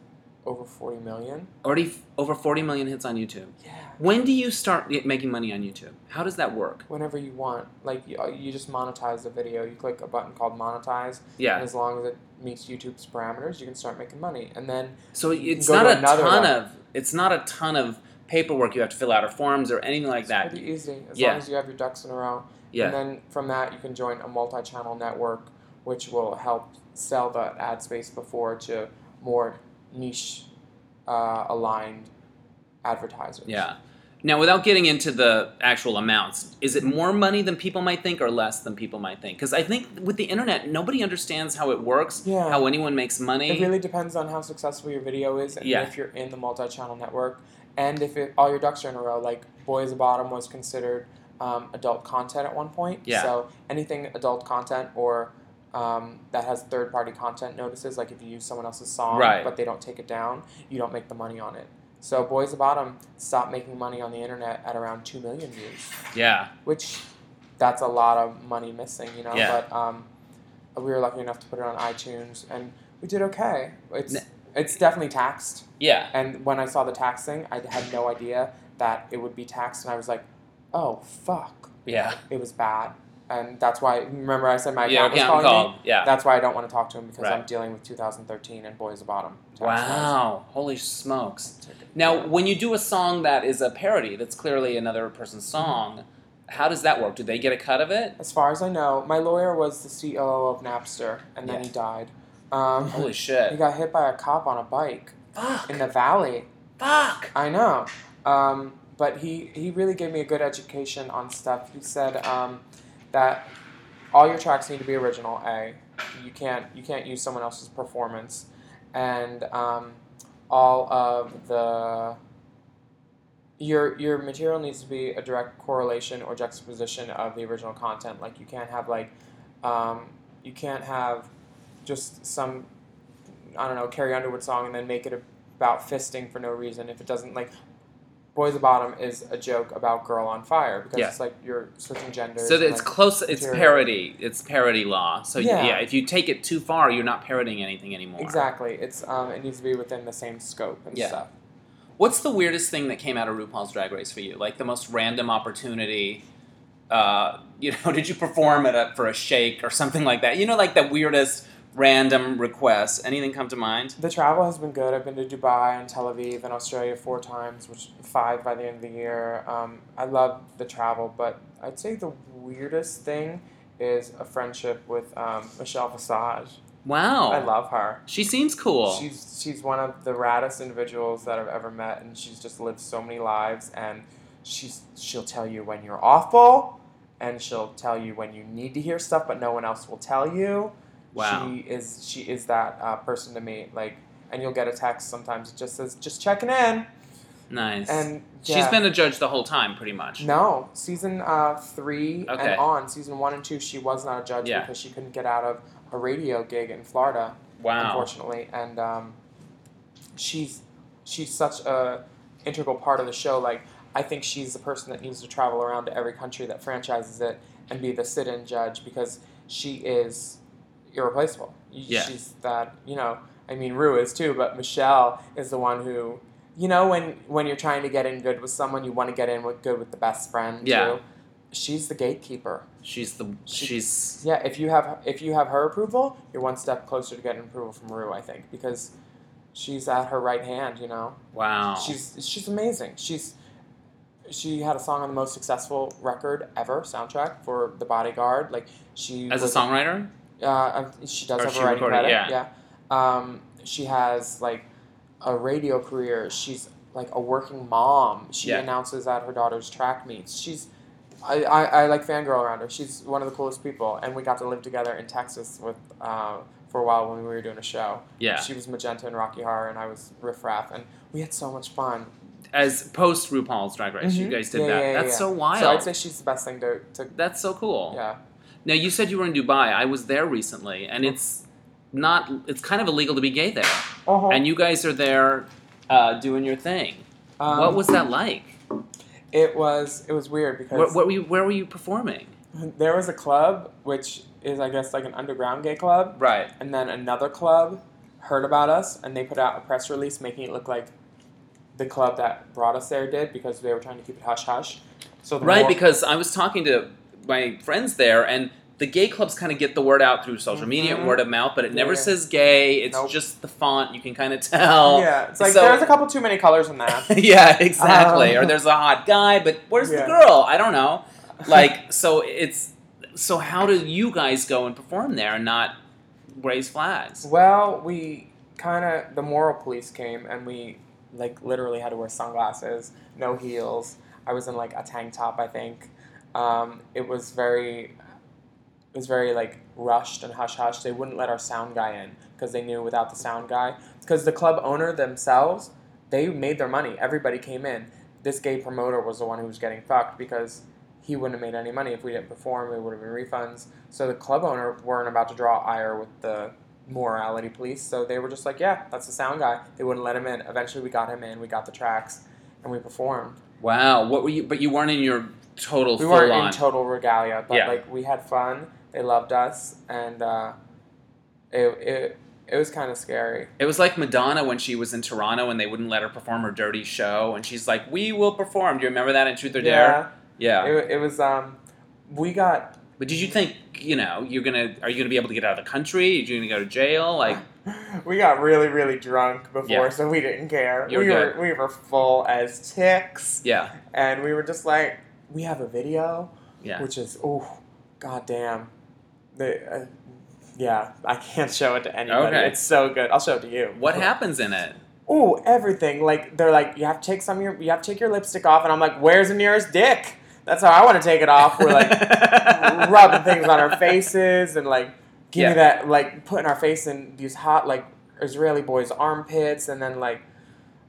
B: over forty million.
A: Already f- over 40 million hits on YouTube.
B: Yeah.
A: When do you start y- making money on YouTube? How does that work?
B: Whenever you want, like you, uh, you just monetize the video. You click a button called monetize, and
A: Yeah.
B: as long as it meets YouTube's parameters, you can start making money. And then
A: So it's not a ton of it's not a ton of paperwork you have to fill out or forms or anything like
B: it's
A: that.
B: pretty easy as
A: Yeah.
B: long as you have your ducks in a row.
A: Yeah.
B: And then from that, you can join a multi-channel network, which will help sell the ad space before to more niche uh, aligned advertisers.
A: Yeah. Now, without getting into the actual amounts, is it more money than people might think or less than people might think? Because I think with the internet, nobody understands how it works,
B: Yeah.
A: how anyone makes money.
B: It really depends on how successful your video is and
A: Yeah.
B: if you're in the multi-channel network and if it, all your ducks are in a row. Like Boys of Bottom was considered um, adult content at one point.
A: Yeah.
B: So anything adult content or um, that has third-party content notices, like if you use someone else's song
A: Right.
B: but they don't take it down, you don't make the money on it. So Boys the Bottom stopped making money on the internet at around two million views
A: yeah.
B: which that's a lot of money missing, you know.
A: Yeah.
B: But um, we were lucky enough to put it on iTunes, and we did okay. It's
A: N-
B: it's definitely taxed.
A: Yeah.
B: And when I saw the tax thing, I had no idea that it would be taxed, and I was like, "Oh fuck!"
A: Yeah.
B: It was bad, and that's why. Remember, I said my
A: yeah.
B: account was calling
A: called.
B: me.
A: Yeah.
B: That's why I don't want to talk to him because
A: Right.
B: I'm dealing with 2013 and Boys the Bottom.
A: Wow. Holy smokes. Now, when you do a song that is a parody, that's clearly another person's song, how does that work? Do they get a cut of it?
B: as far as I know, my lawyer was the CEO of Napster, and then
A: Yeah.
B: he died. Um,
A: Holy shit!
B: he got hit by a cop on a bike
A: Fuck.
B: in the valley.
A: Fuck.
B: I know. Um, but he, he really gave me a good education on stuff. He said um, that all your tracks need to be original. A, you can't you can't use someone else's performance, and um, all of the your your material needs to be a direct correlation or juxtaposition of the original content. Like you can't have like um, you can't have just some I don't know Carrie Underwood song and then make it about fisting for no reason if it doesn't like. Boys the Bottom is a joke about Girl on Fire because
A: Yeah.
B: it's like you're switching genders.
A: So it's
B: like,
A: close. It's
B: material.
A: parody. It's parody law. So yeah.
B: Yeah.
A: if you take it too far, you're not parodying anything anymore.
B: Exactly. It's um, it needs to be within the same scope and
A: Yeah.
B: stuff.
A: What's the weirdest thing that came out of RuPaul's Drag Race for you? Like the most random opportunity. Uh, [LAUGHS] you know, did you perform at a, for a sheikh or something like that? You know, like the weirdest random requests. Anything come to mind?
B: The travel has been good. I've been to Dubai and Tel Aviv and Australia four times, which five by the end of the year. Um, I love the travel, but I'd say the weirdest thing is a friendship with um, Michelle Visage.
A: Wow.
B: I love her.
A: She seems cool.
B: She's she's one of the raddest individuals that I've ever met, and she's just lived so many lives. And she's she'll tell you when you're awful, and she'll tell you when you need to hear stuff, but no one else will tell you.
A: Wow.
B: She is she is that uh, person to me. Like, and you'll get a text sometimes. It just says just checking in,
A: nice.
B: and
A: she's been a judge the whole time, pretty much.
B: No, season uh, three
A: Okay.
B: and on, season one and two, she was not a judge
A: Yeah.
B: because she couldn't get out of a radio gig in Florida
A: Wow.
B: unfortunately, and um, she's she's such a integral part of the show. Like I think she's the person that needs to travel around to every country that franchises it and be the sit-in judge because she is irreplaceable.
A: Yeah.
B: She's that you know. I mean, Ru is too, but Michelle is the one who. You know when when you're trying to get in good with someone, you want to get in with good with the best friend
A: Yeah.
B: too. She's the gatekeeper.
A: She's the.
B: She-
A: She's.
B: Yeah, if you have if you have her approval, you're one step closer to getting approval from Ru, I think, because she's at her right hand. You know,
A: Wow.
B: she's she's amazing. She's she had a song on the most successful record ever soundtrack for The Bodyguard. Like she
A: As a songwriter?
B: Uh, she does
A: Or
B: have
A: she
B: a writing
A: recorded,
B: credit.
A: yeah.
B: Um, she has like a radio career. She's like a working mom. She
A: Yeah.
B: announces at her daughter's track meets. She's I, I, I like fangirl around her. She's one of the coolest people, and we got to live together in Texas with uh, for a while when we were doing a show.
A: Yeah.
B: She was Magenta and Rocky Horror, and I was Riff Raff, and we had so much fun.
A: As post RuPaul's Drag Race, you
B: Mhm.
A: guys did
B: Yeah,
A: that.
B: yeah,
A: That's
B: yeah.
A: so wild.
B: So I'd say she's the best thing to, to
A: That's so cool.
B: yeah.
A: Now you said you were in Dubai. I was there recently, and it's not. It's kind of illegal to be gay there,
B: Uh-huh.
A: and you guys are there uh, doing your thing.
B: Um,
A: what was that like?
B: it was it was weird because
A: Where, where were you? Where were you performing?
B: there was a club which is I guess like an underground gay club,
A: Right.
B: and then another club heard about us and they put out a press release making it look like the club that brought us there did because they were trying to keep it hush hush. So the
A: Right,
B: more-
A: because I was talking to my friends there, and the gay clubs kind of get the word out through social media,
B: Mhm.
A: word of mouth, but it never
B: Yeah.
A: says gay. It's
B: Nope.
A: just the font. You can kind of tell.
B: yeah, it's like
A: so-
B: there's a couple too many colors in that. [LAUGHS]
A: yeah, exactly.
B: Um,
A: or there's a hot guy, but where's
B: Yeah.
A: the girl? I don't know. [LAUGHS] Like, so it's so how do you guys go and perform there and not raise flags?
B: Well, we kind of the moral police came and we like literally had to wear sunglasses, no heels. I was in like a tank top, I think. Um, it was very, it was very like rushed and hush hush. They wouldn't let our sound guy in because they knew without the sound guy, because the club owner themselves, they made their money. Everybody came in. This gay promoter was the one who was getting fucked because he wouldn't have made any money if we didn't perform. It would have been refunds. So the club owner weren't about to draw ire with the morality police. So they were just like, yeah, that's the sound guy. They wouldn't let him in. Eventually, we got him in. We got the tracks, and we performed.
A: Wow, what were you? But you weren't in your total
B: We weren't
A: on.
B: in total regalia, but
A: Yeah.
B: like we had fun. they loved us, and uh, it it it was kind of scary.
A: It was like Madonna when she was in Toronto and they wouldn't let her perform her dirty show, and she's like, "We will perform." Do you remember that in Truth or Dare? Yeah.
B: It, it was um, we got.
A: But did you think you know you're gonna are you gonna be able to get out of the country? Are you gonna go to jail? Like [LAUGHS]
B: we got really really drunk before,
A: Yeah.
B: so we didn't care.
A: You were
B: we
A: good.
B: were we were full as ticks,
A: yeah,
B: and we were just like, we have a video,
A: yeah.
B: which is oh, goddamn, the. Uh, yeah, I can't show it to anybody.
A: Okay.
B: It's so good. I'll show it to you.
A: What happens in it?
B: Oh, everything. Like they're like, you have to take some of your, you have to take your lipstick off, and I'm like, where's the nearest dick? That's how I want to take it off. We're like [LAUGHS] rubbing things on our faces and like give
A: Yeah.
B: me that like putting our face in these hot like Israeli boys' armpits, and then like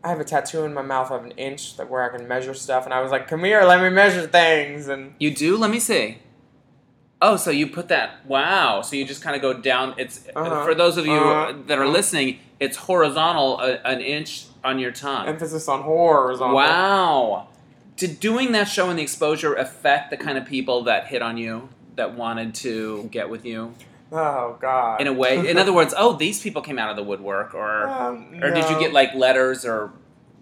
B: I have a tattoo in my mouth of an inch that where I can measure stuff, and I was like, come here, let me measure things, and
A: You do? Let me see. Oh, so you put that? Wow! So you just kind of go down. It's
B: Uh-huh.
A: for those of you
B: Uh-huh.
A: that are listening. It's horizontal, a, an inch on your tongue.
B: emphasis on horizontal.
A: Wow! Did doing that show and the exposure affect the kind of people that hit on you, that wanted to get with you
B: Oh God.
A: in a way? In other words, oh, these people came out of the woodwork, or [LAUGHS]
B: Um,
A: or did you get like letters or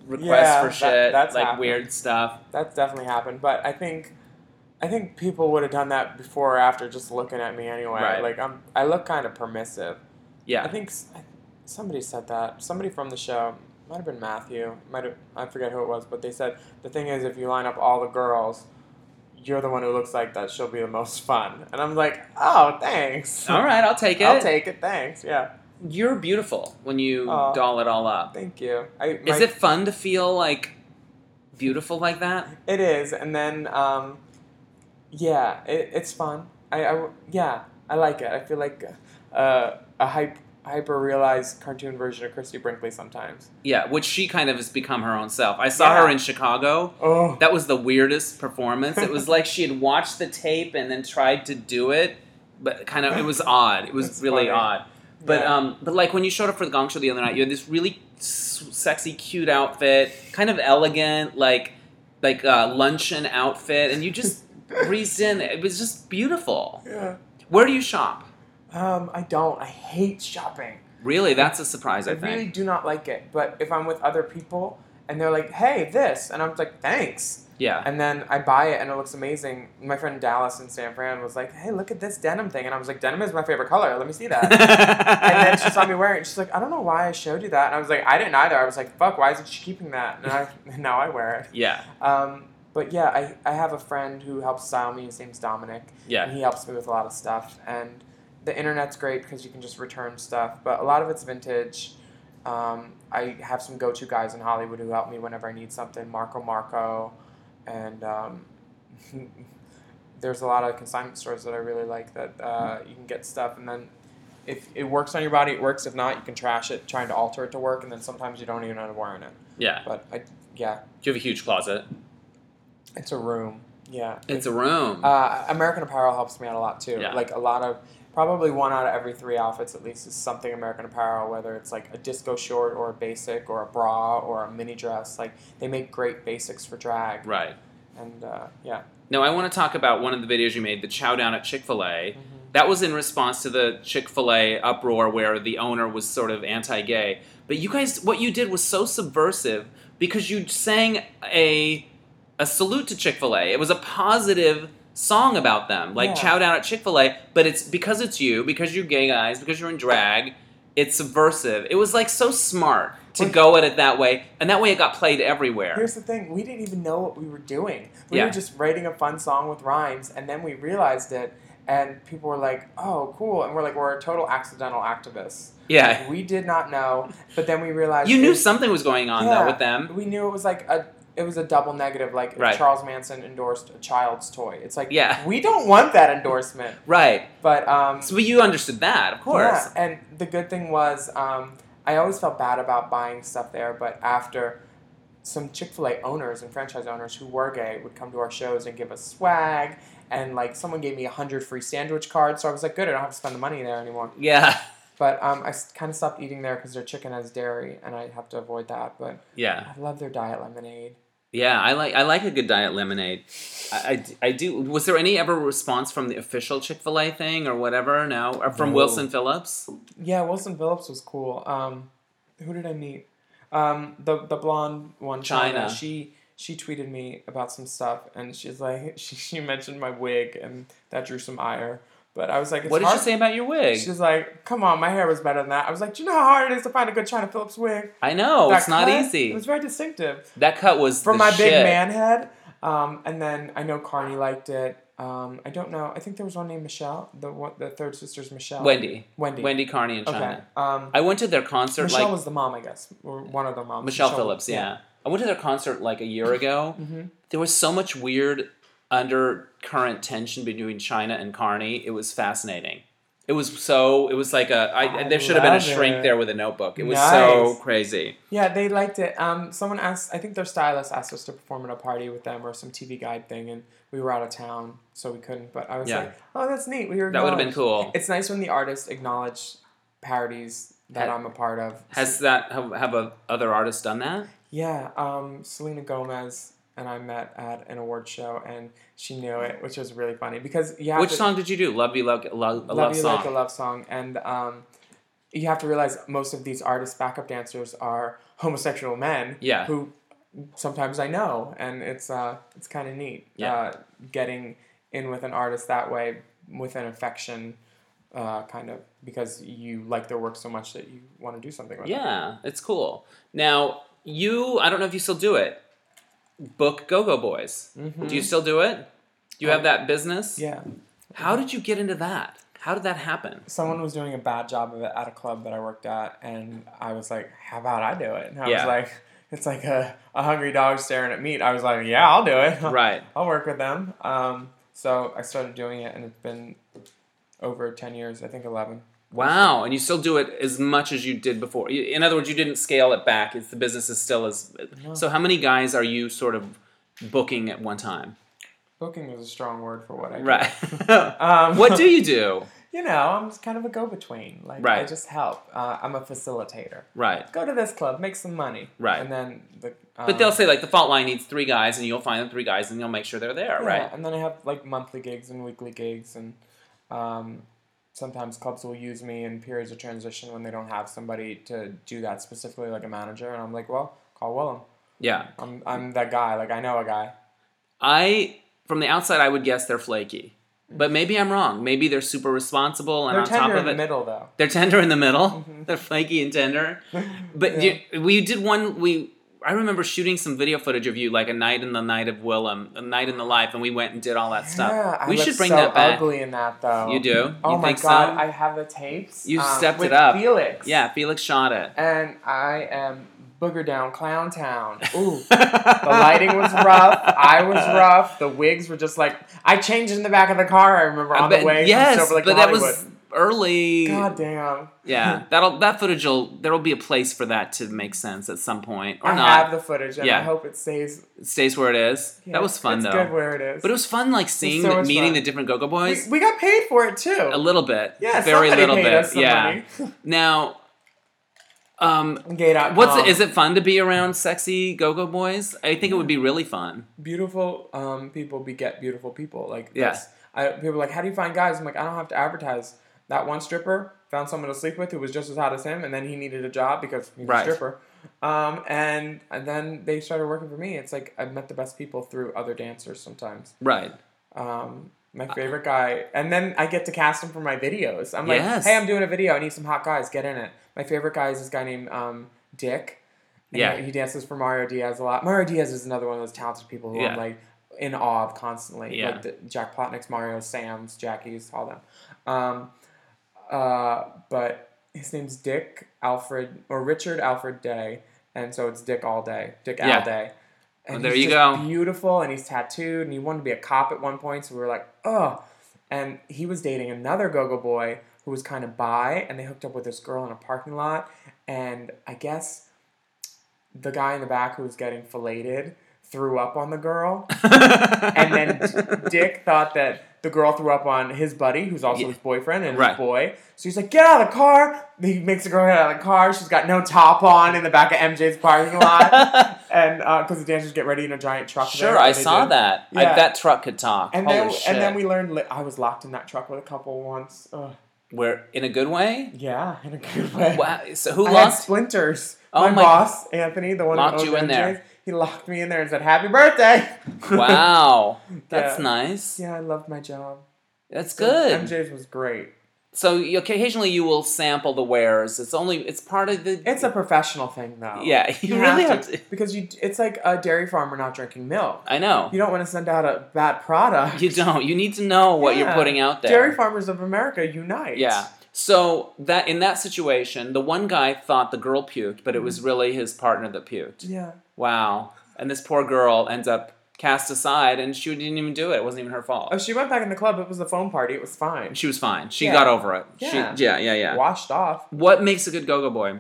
A: requests
B: Yeah,
A: for
B: that-
A: shit,
B: that's
A: like
B: happened.
A: weird stuff?
B: That's definitely happened, but I think, I think people would have done that before or after just looking at me anyway.
A: Right.
B: Like I'm, I look kind of permissive.
A: Yeah.
B: I think somebody said that. Somebody from the show might have been Matthew. Might have I forget who it was, but they said the thing is if you line up all the girls, you're the one who looks like that. She'll be the most fun. And I'm like, oh, thanks.
A: All right, I'll take it.
B: I'll take it. Thanks. Yeah.
A: You're beautiful when you
B: Aw.
A: doll it all up.
B: Thank you. I, my-
A: Is it fun to feel like beautiful like that?
B: It is, and then um, yeah, it, it's fun. I, I yeah, I like it. I feel like uh, a hype hyper realized cartoon version of Christie Brinkley sometimes.
A: Yeah, which she kind of has become her own self. I saw
B: Yeah.
A: her in Chicago.
B: Oh,
A: That was the weirdest performance. It was [LAUGHS] like she had watched the tape and then tried to do it, but kind of it was odd. It was
B: That's
A: really
B: funny.
A: odd. But
B: Yeah.
A: um, but like when you showed up for the Gong Show the other night, you had this really s- sexy, cute outfit, kind of elegant, like like uh, luncheon outfit, and you just [LAUGHS] breezed in. It was just beautiful.
B: yeah.
A: Where do you shop?
B: Um, I don't. I hate shopping.
A: Really, that's a surprise. I
B: I really do not like it. But if I'm with other people and they're like, "Hey, this," and I'm like, "Thanks,"
A: Yeah.
B: and then I buy it and it looks amazing. My friend Dallas in San Fran was like, "Hey, look at this denim thing," and I was like, "Denim is my favorite color. Let me see that." and then she saw me wearing it. And she's like, I don't know why I showed you that. And I was like, I didn't either. I was like, fuck, why isn't she keeping that? And I, [LAUGHS] now I wear it.
A: Yeah.
B: Um, but yeah, I, I have a friend who helps style me. His name's Dominic.
A: Yeah.
B: And he helps me with a lot of stuff. And the internet's great because you can just return stuff. But a lot of it's vintage. Um, I have some go to guys in Hollywood who help me whenever I need something Marco Marco. And um, [LAUGHS] there's a lot of consignment stores that I really like that uh, you can get stuff. And then if it works on your body, it works. If not, you can trash it trying to alter it to work. And then sometimes you don't even end up wearing it.
A: Yeah.
B: But I, yeah,
A: Do you have a huge closet?
B: it's a room. Yeah.
A: It's a room.
B: Uh, American Apparel helps me out a lot too.
A: Yeah.
B: Like a lot of, probably one out of every three outfits at least is something American Apparel, whether it's like a disco short or a basic or a bra or a mini dress. Like they make great basics for drag.
A: right.
B: And uh, yeah.
A: Now, I want to talk about one of the videos you made, the chow down at Chick fil A.
B: Mm-hmm.
A: That was in response to the Chick fil A uproar where the owner was sort of anti gay. But you guys, what you did was so subversive because you sang a, a salute to Chick fil A. It was a positive song about them, like
B: Yeah.
A: chow down at Chick fil A. But it's because it's you, because you're gay guys, because you're in drag, it's subversive. It was like so smart to
B: Well-
A: go at it that way. And that way it got played everywhere.
B: Here's the thing: we didn't even know what we were doing. We
A: Yeah.
B: were just writing a fun song with rhymes, and then we realized it, and people were like, "Oh, cool!" And we're like, "We're a total accidental activists."
A: yeah.
B: We did not know, but then we realized
A: You knew something was going on,
B: Yeah.
A: though, with them.
B: We knew it was like a it was a double negative. Like if
A: Right.
B: Charles Manson endorsed a child's toy, it's like
A: Yeah.
B: we don't want that endorsement. [LAUGHS]
A: Right.
B: But um,
A: So but you understood that, of course.
B: yeah, and the good thing was um, I always felt bad about buying stuff there, but after some Chick Fil A owners and franchise owners who were gay would come to our shows and give us swag. And like someone gave me a hundred free sandwich cards, so I was like, good, I don't have to spend the money there anymore.
A: Yeah. [LAUGHS]
B: But um, I kind of stopped eating there because their chicken has dairy, and I have to avoid that. But
A: Yeah.
B: I love their diet lemonade.
A: Yeah, I like I like a good diet lemonade. I, I, I do. Was there any ever response from the official Chick Fil A thing or whatever? No, or from
B: No.
A: Wilson Phillips.
B: Yeah, Wilson Phillips was cool. Um, who did I meet? Um, the the blonde one, Chynna.
A: Chynna.
B: She she tweeted me about some stuff, and she's like, [LAUGHS] she, she mentioned my wig, and that drew some ire. But I was like, it's
A: what did
B: hard.
A: you say about your wig?
B: She's like, come on, my hair was better than that. I was like, do you know how hard it is to find a good Chynna Phillips wig?
A: I know
B: That
A: it's not easy.
B: It was very distinctive.
A: that cut was
B: From my big man head. Um, and then I know Carnie liked it. Um, I don't know. I think there was one named Michelle. The one, the third sister's Michelle.
A: Wendy,
B: Wendy.
A: Wendy Carnie in
B: Okay.
A: Chynna.
B: Um,
A: I went to their concert
B: Michelle
A: like
B: was the mom, I guess, or one of the moms.
A: Michelle, Phillips. Yeah. I went to their concert like a year ago.
B: hmm
A: There was so much weird undercurrent tension between Chynna and Carnie. It was fascinating. It was so. It was like a. I,
B: I
A: there should have been a shrink
B: it.
A: there with a notebook. It was so crazy.
B: Yeah, they liked it. Um, someone asked, I think their stylist asked us to perform at a party with them or some TV guide thing, and we were out of town, so we couldn't. But I was
A: Yeah.
B: like, oh, that's neat. We were
A: That would have been cool.
B: It's nice when the artists acknowledge parodies that
A: Ha-
B: I'm a part of.
A: Has that have, have a, other artists done that?
B: Yeah, um, Selena Gomez and I met at an award show, and she knew it, which was really funny because yeah.
A: Which
B: to,
A: song did you do? Love You Love, love, a
B: Love, Song?
A: love
B: You
A: song.
B: Like a Love Song, and um, you have to realize most of these artists, backup dancers, are homosexual men.
A: Yeah.
B: Who sometimes I know, and it's uh, it's kind of neat.
A: Yeah.
B: Uh, getting in with an artist that way with an affection. Uh, kind of because you like their work so much that you want to do something with it.
A: Yeah, it's cool. Now you, I don't know if you still do it. Book Go Go Boys.
B: Mhm.
A: Do you still do it? Do you have that business?
B: Yeah.
A: How did you get into that? How did that happen?
B: someone was doing a bad job of it at a club that I worked at, and I was like, "How about I do it?" And I
A: Yeah.
B: was like, [LAUGHS] "It's like a, a hungry dog staring at meat." I was like, "Yeah, I'll do it. [LAUGHS]
A: Right.
B: I'll work with them." Um, so I started doing it, and it's been over ten years. I think eleven.
A: Wow, and you still do it as much as you did before. In other words, you didn't scale it back. It's the business is still as.
B: No.
A: So, how many guys are you sort of booking at one time?
B: Booking is a strong word for what I do.
A: Right. [LAUGHS]
B: Um,
A: what do you do? [LAUGHS]
B: You know, I'm just kind of a go-between. Like I just help. Uh, I'm a facilitator.
A: Right.
B: Go to this club, make some money.
A: Right.
B: And then the. Um,
A: But they'll say like the fault line needs three guys, and you'll find the three guys, and you'll make sure they're there,
B: Yeah,
A: right?
B: And then I have like monthly gigs and weekly gigs, and um, sometimes clubs will use me in periods of transition when they don't have somebody to do that specifically, like a manager. And I'm like, well, call Willam.
A: Yeah.
B: I'm I'm that guy. Like I know a guy.
A: I, from the outside, I would guess they're flaky, but maybe I'm wrong. Maybe they're super responsible, and
B: They're
A: on top
B: tender
A: of
B: in the middle though.
A: they're tender in the middle.
B: Mhm. [LAUGHS]
A: They're flaky and tender. [LAUGHS] But
B: Yeah.
A: you, we did one. We I remember shooting some video footage of you, like a night in the night of Willam, a night in the life, and we went and did all that
B: Yeah,
A: stuff.
B: I
A: we
B: look
A: should bring
B: so
A: that back.
B: Ugly in that though.
A: You do?
B: Oh
A: you
B: my
A: think
B: god,
A: so?
B: I have the tapes.
A: You
B: um,
A: stepped it up.
B: Felix.
A: yeah, Felix shot it.
B: And I am booger down clown town. [LAUGHS] Ooh. The lighting was rough. I was [LAUGHS] rough. The wigs were just like I changed in the back of the car. I remember on
A: But-
B: the way
A: yes,
B: from Silver Lake
A: but
B: to
A: that was early.
B: God damn.
A: Yeah, [LAUGHS] that'll that footage will there will be a place for that to make sense at some point or
B: I
A: not.
B: have the footage, and
A: Yeah.
B: I hope it stays.
A: It stays where it is.
B: yeah,
A: that was fun
B: it's
A: though.
B: good where it is.
A: But it was fun, like seeing,
B: so much
A: meeting
B: fun.
A: the different Go Go Boys.
B: we got paid for it too.
A: a little bit,
B: yeah,
A: very little
B: paid
A: bit. Yeah.
B: money.
A: Now, um,
B: Gay.com.
A: what's it, is it fun to be around sexy Go Go Boys? I think it would be really fun.
B: beautiful um, people beget beautiful people. Like
A: Yeah.
B: that's- I, people are like, how do you find guys? I'm like, I don't have to advertise. That one stripper found someone to sleep with who was just as hot as him, and then he needed a job because he's
A: Right.
B: a stripper. Um, and and then they started working for me. It's like I've met the best people through other dancers sometimes.
A: Right.
B: Um, my favorite guy, and then I get to cast him for my videos. I'm like,
A: Yes.
B: hey, I'm doing a video. I need some hot guys. Get in it. My favorite guy is this guy named um, Dick. And
A: Yeah.
B: he, he dances for Mario Diaz a lot. Mario Diaz is another one of those talented people who
A: Yeah.
B: I'm like in awe of constantly.
A: Yeah.
B: Like the, Jack Plotnick's, Mario, Sam's, Jackie's, all them. Um, uh, but his name's Dick Alfred or Richard Alfred Day, and so it's Dick all day, Dick
A: Yeah.
B: all day. And
A: Well, there
B: he's
A: you
B: just
A: go.
B: Beautiful, and he's tattooed, and he wanted to be a cop at one point. So we were like, oh. And he was dating another go-go boy who was kind of bi, and they hooked up with this girl in a parking lot. And I guess the guy in the back who was getting filleted threw up on the girl, [LAUGHS] and then Dick thought that the girl threw up on his buddy, who's also
A: Yeah.
B: his boyfriend and
A: Right.
B: his boy. So he's like, "Get out of the car!" He makes the girl get out of the car. She's got no top on in the back of MJ's parking [LAUGHS] lot, and uh, because the dancers get ready in a giant truck.
A: sure, I saw
B: do.
A: that. I,
B: Yeah.
A: that truck could talk.
B: And
A: Holy
B: then,
A: shit.
B: and then we learned. Li- I was locked in that truck with a couple once. Ugh.
A: Where in a good way?
B: Yeah, in a good way.
A: Wow. So who
B: I
A: lost?
B: splinters.
A: Oh
B: my,
A: my-
B: boss, Anthony, the one who
A: Locked
B: owns
A: you in there.
B: He locked me in there and said, "Happy birthday." [LAUGHS]
A: Wow, that's
B: Yeah.
A: nice.
B: Yeah, I loved my job.
A: That's
B: So
A: good.
B: MJ's was great.
A: So you, occasionally you will sample the wares. It's only it's part of the.
B: It's a professional thing, though.
A: yeah. [LAUGHS] You, really have to.
B: because you. It's like a dairy farmer not drinking milk.
A: I know.
B: You don't want to send out a bad product.
A: You don't. You need to know what you're putting out there.
B: Dairy farmers of America unite.
A: Yeah. So that in that situation, the one guy thought the girl puked, but it was really his partner that puked.
B: Yeah.
A: Wow. And this poor girl ends up cast aside, and she didn't even do it. It wasn't even her fault.
B: Oh, she went back in the club. It was a phone party. It was fine.
A: She was fine. She
B: Yeah.
A: got over it.
B: Yeah.
A: She, yeah, yeah, yeah.
B: Washed off.
A: What makes a good go-go boy?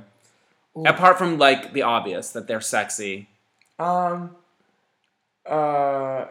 B: Ooh.
A: Apart from like the obvious that they're sexy.
B: Um. Uh.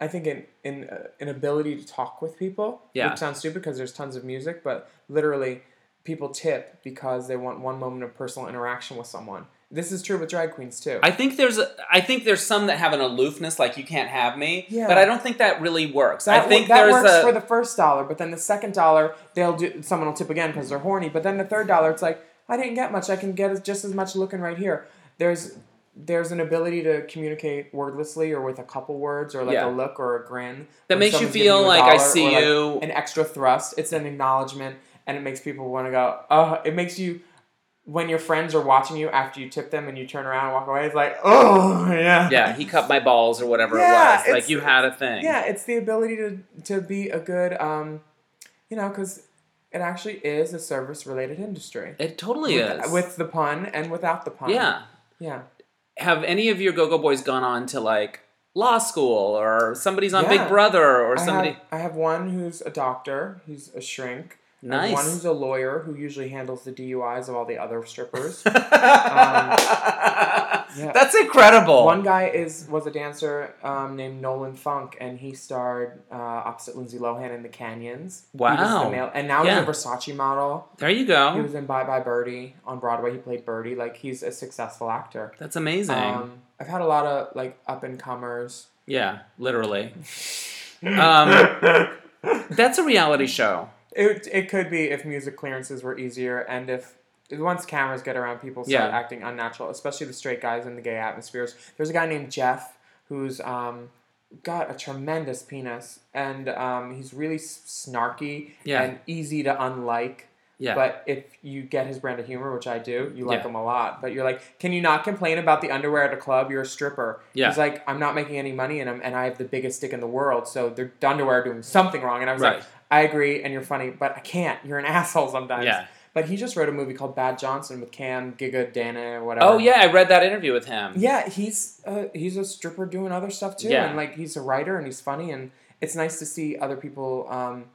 B: I think in in uh, an ability to talk with people.
A: Yeah.
B: Which sounds stupid because there's tons of music, but literally, people tip because they want one moment of personal interaction with someone. This is true with drag queens too.
A: I think there's a, I think there's some that have an aloofness, like you can't have me.
B: Yeah.
A: But I don't think that really works.
B: That,
A: I think
B: that works
A: a
B: for the first dollar, but then the second dollar, they'll do. Someone will tip again because they're horny. But then the third dollar, it's like I didn't get much. I can get just as much looking right here. There's there's an ability to communicate wordlessly or with a couple words or like
A: Yeah.
B: a look or a grin
A: that makes you feel
B: a
A: like I see
B: like,
A: you.
B: an extra thrust. It's an acknowledgement, and it makes people want to go. Oh, it makes you when your friends are watching you after you tip them and you turn around and walk away. It's like, oh [LAUGHS] yeah,
A: yeah, he cut my balls or whatever
B: Yeah,
A: it was. Like you had a thing.
B: yeah. It's the ability to to be a good, um, you know, because it actually is a service related industry.
A: It totally
B: with,
A: is.
B: with the pun and without the pun.
A: yeah.
B: yeah.
A: Have any of your go-go boys gone on to like law school or somebody's on
B: Yeah.
A: Big Brother or
B: I
A: somebody?
B: have, I have one who's a doctor. He's a shrink.
A: Nice.
B: One who's a lawyer who usually handles the DUIs of all the other strippers. [LAUGHS] yeah.
A: That's incredible.
B: One guy is was a dancer um, named Nolan Funk, and he starred uh, opposite Lindsay Lohan in The Canyons. He was
A: Wow.
B: male, and now
A: Yeah.
B: he's a Versace model.
A: there you go.
B: He was in Bye Bye Birdie on Broadway. He played Birdie. Like he's a successful actor.
A: That's amazing.
B: Um, I've had a lot of like up and comers.
A: yeah, literally. [LAUGHS] Um, that's a reality show.
B: It it could be if music clearances were easier, and if once cameras get around, people start
A: Yeah.
B: acting unnatural, especially the straight guys in the gay atmospheres. There's a guy named Jeff who's um, got a tremendous penis, and um, he's really snarky
A: Yeah.
B: and easy to unlike.
A: Yeah.
B: But if you get his brand of humor, which I do, you like
A: Yeah.
B: him a lot. But you're like, can you not complain about the underwear at a club? You're a stripper.
A: Yeah.
B: He's like, I'm not making any money in them, and I have the biggest stick in the world, so the underwear are doing something wrong. And I was
A: Right.
B: like, I agree, and you're funny, but I can't. You're an [LAUGHS] asshole sometimes.
A: Yeah.
B: But he just wrote a movie called Bad Johnson with Cam, Giga, Dana, whatever.
A: Oh yeah, I read that interview with him.
B: Yeah, he's uh, he's a stripper doing other stuff too,
A: Yeah.
B: and like he's a writer and he's funny, and it's nice to see other people. Um,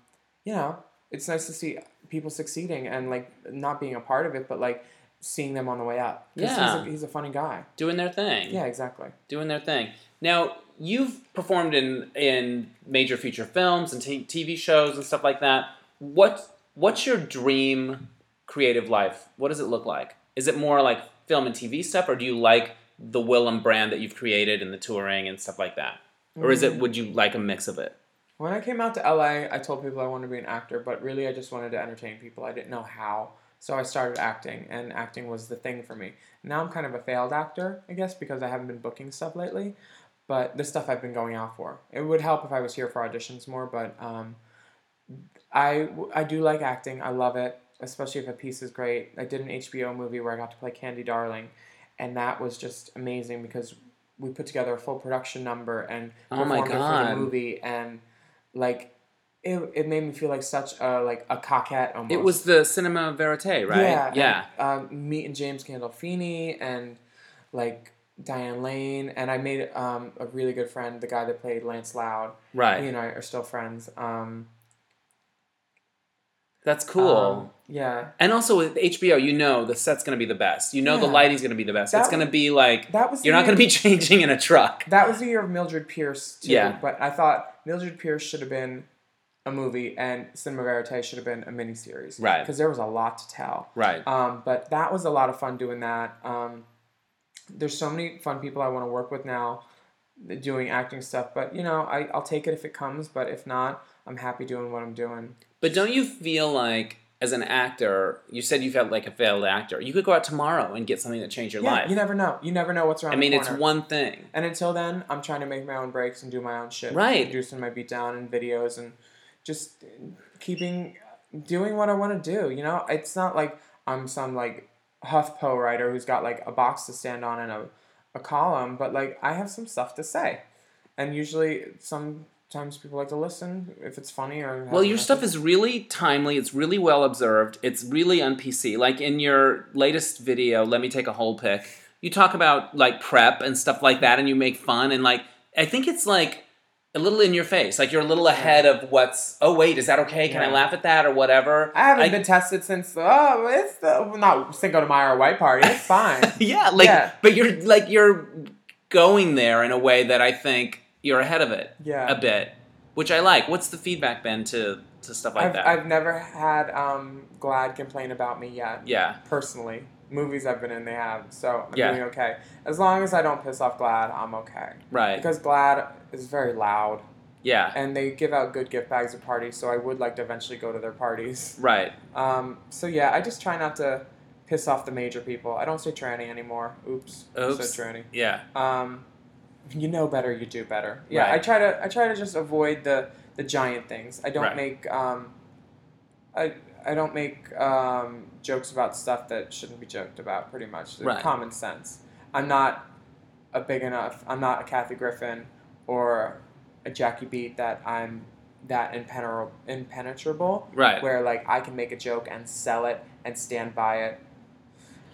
B: you know, it's nice to see people succeeding and like not being a part of it, but like seeing them on the way up.
A: Yeah.
B: he's a, he's a funny guy.
A: Doing their thing.
B: Yeah, exactly.
A: Doing their thing. Now you've performed in in major feature films and t- TV shows and stuff like that. What what's your dream creative life? What does it look like? Is it more like film and TV stuff, or do you like the Willam brand that you've created and the touring and stuff like that? Or is it mm. would you like a mix of it?
B: When I came out to LA, I told people I wanted to be an actor, but really I just wanted to entertain people. I didn't know how. So I started acting, and acting was the thing for me. Now I'm kind of a failed actor, I guess, because I haven't been booking stuff lately. But the stuff I've been going out for. It would help if I was here for auditions more, but um, I, I do like acting. I love it, especially if a piece is great. I did an HBO movie where I got to play Candy Darling, and that was just amazing because we put together a full production number and
A: Oh my
B: it for the movie, and like it, it made me feel like such a like a coquette almost.
A: It was the Cinema Verite, right?
B: Yeah,
A: Yeah.
B: And, um, meeting James Gandolfini and like Diane Lane, and I made um, a really good friend, the guy that played Lance Loud.
A: right.
B: He and I are still friends. Um,
A: That's cool.
B: um, yeah,
A: and also with HBO, you know the set's going to be the best. You know the lighting's going to be the best.
B: That
A: it's going to be like
B: that was
A: you're not going to be [LAUGHS] changing in a truck.
B: That was the year of Mildred Pierce too.
A: Yeah.
B: But I thought Mildred Pierce should have been a movie, and Cinema Verite should have been a miniseries.
A: Right.
B: Because there was a lot to tell.
A: Right.
B: Um, but that was a lot of fun doing that. Um, there's so many fun people I want to work with now doing acting stuff. But, you know, I, I'll take it if it comes. But if not, I'm happy doing what I'm doing.
A: But don't you feel like, as an actor, you said you felt like a failed actor. You could go out tomorrow and get something that changed your
B: yeah,
A: life.
B: you never know. You never know what's around
A: I mean, it's one thing.
B: And until then, I'm trying to make my own breaks and do my own shit.
A: Right.
B: Producing my beatdown and videos and just keeping doing what I want to do. You know, it's not like I'm some like HuffPo writer who's got like a box to stand on and a, a column, but like I have some stuff to say. And usually sometimes people like to listen if it's funny or
A: Well, your stuff is really timely. It's really well observed. It's really on PC. Like in your latest video, let me take a whole pick. You talk about like prep and stuff like that, and you make fun and like I think it's like a little in your face. Like you're a little ahead of what's. Oh wait, is that okay? Can I laugh at that or whatever?
B: I haven't
A: I-
B: been tested since oh it's the not Cinco de Mayo or white party. It's fine. [LAUGHS]
A: Yeah, like
B: Yeah.
A: but you're like you're going there in a way that I think you're ahead of it
B: Yeah.
A: a bit, which I like. What's the feedback been to to stuff like
B: I've,
A: that?
B: I've never had um, GLAAD complain about me yet.
A: yeah,
B: personally. Movies I've been in, they have. So I'm
A: Yeah.
B: doing okay. As long as I don't piss off GLAAD, I'm okay.
A: right.
B: Because GLAAD is very loud,
A: yeah,
B: and they give out good gift bags at parties. So I would like to eventually go to their parties.
A: right.
B: Um, so yeah, I just try not to piss off the major people. I don't say tranny anymore. Oops. I
A: Oops.
B: said tranny.
A: Yeah,
B: Um, you know better, you do better. Yeah,
A: Right.
B: I try to I try to just avoid the the giant things. I don't
A: Right.
B: make um, I I don't make um, jokes about stuff that shouldn't be joked about. Pretty much,
A: Right.
B: common sense. I'm not a big enough. I'm not a Kathy Griffin or a Jackie Beat that I'm that impenetrable. impenetrable
A: right.
B: where like I can make a joke and sell it and stand by it.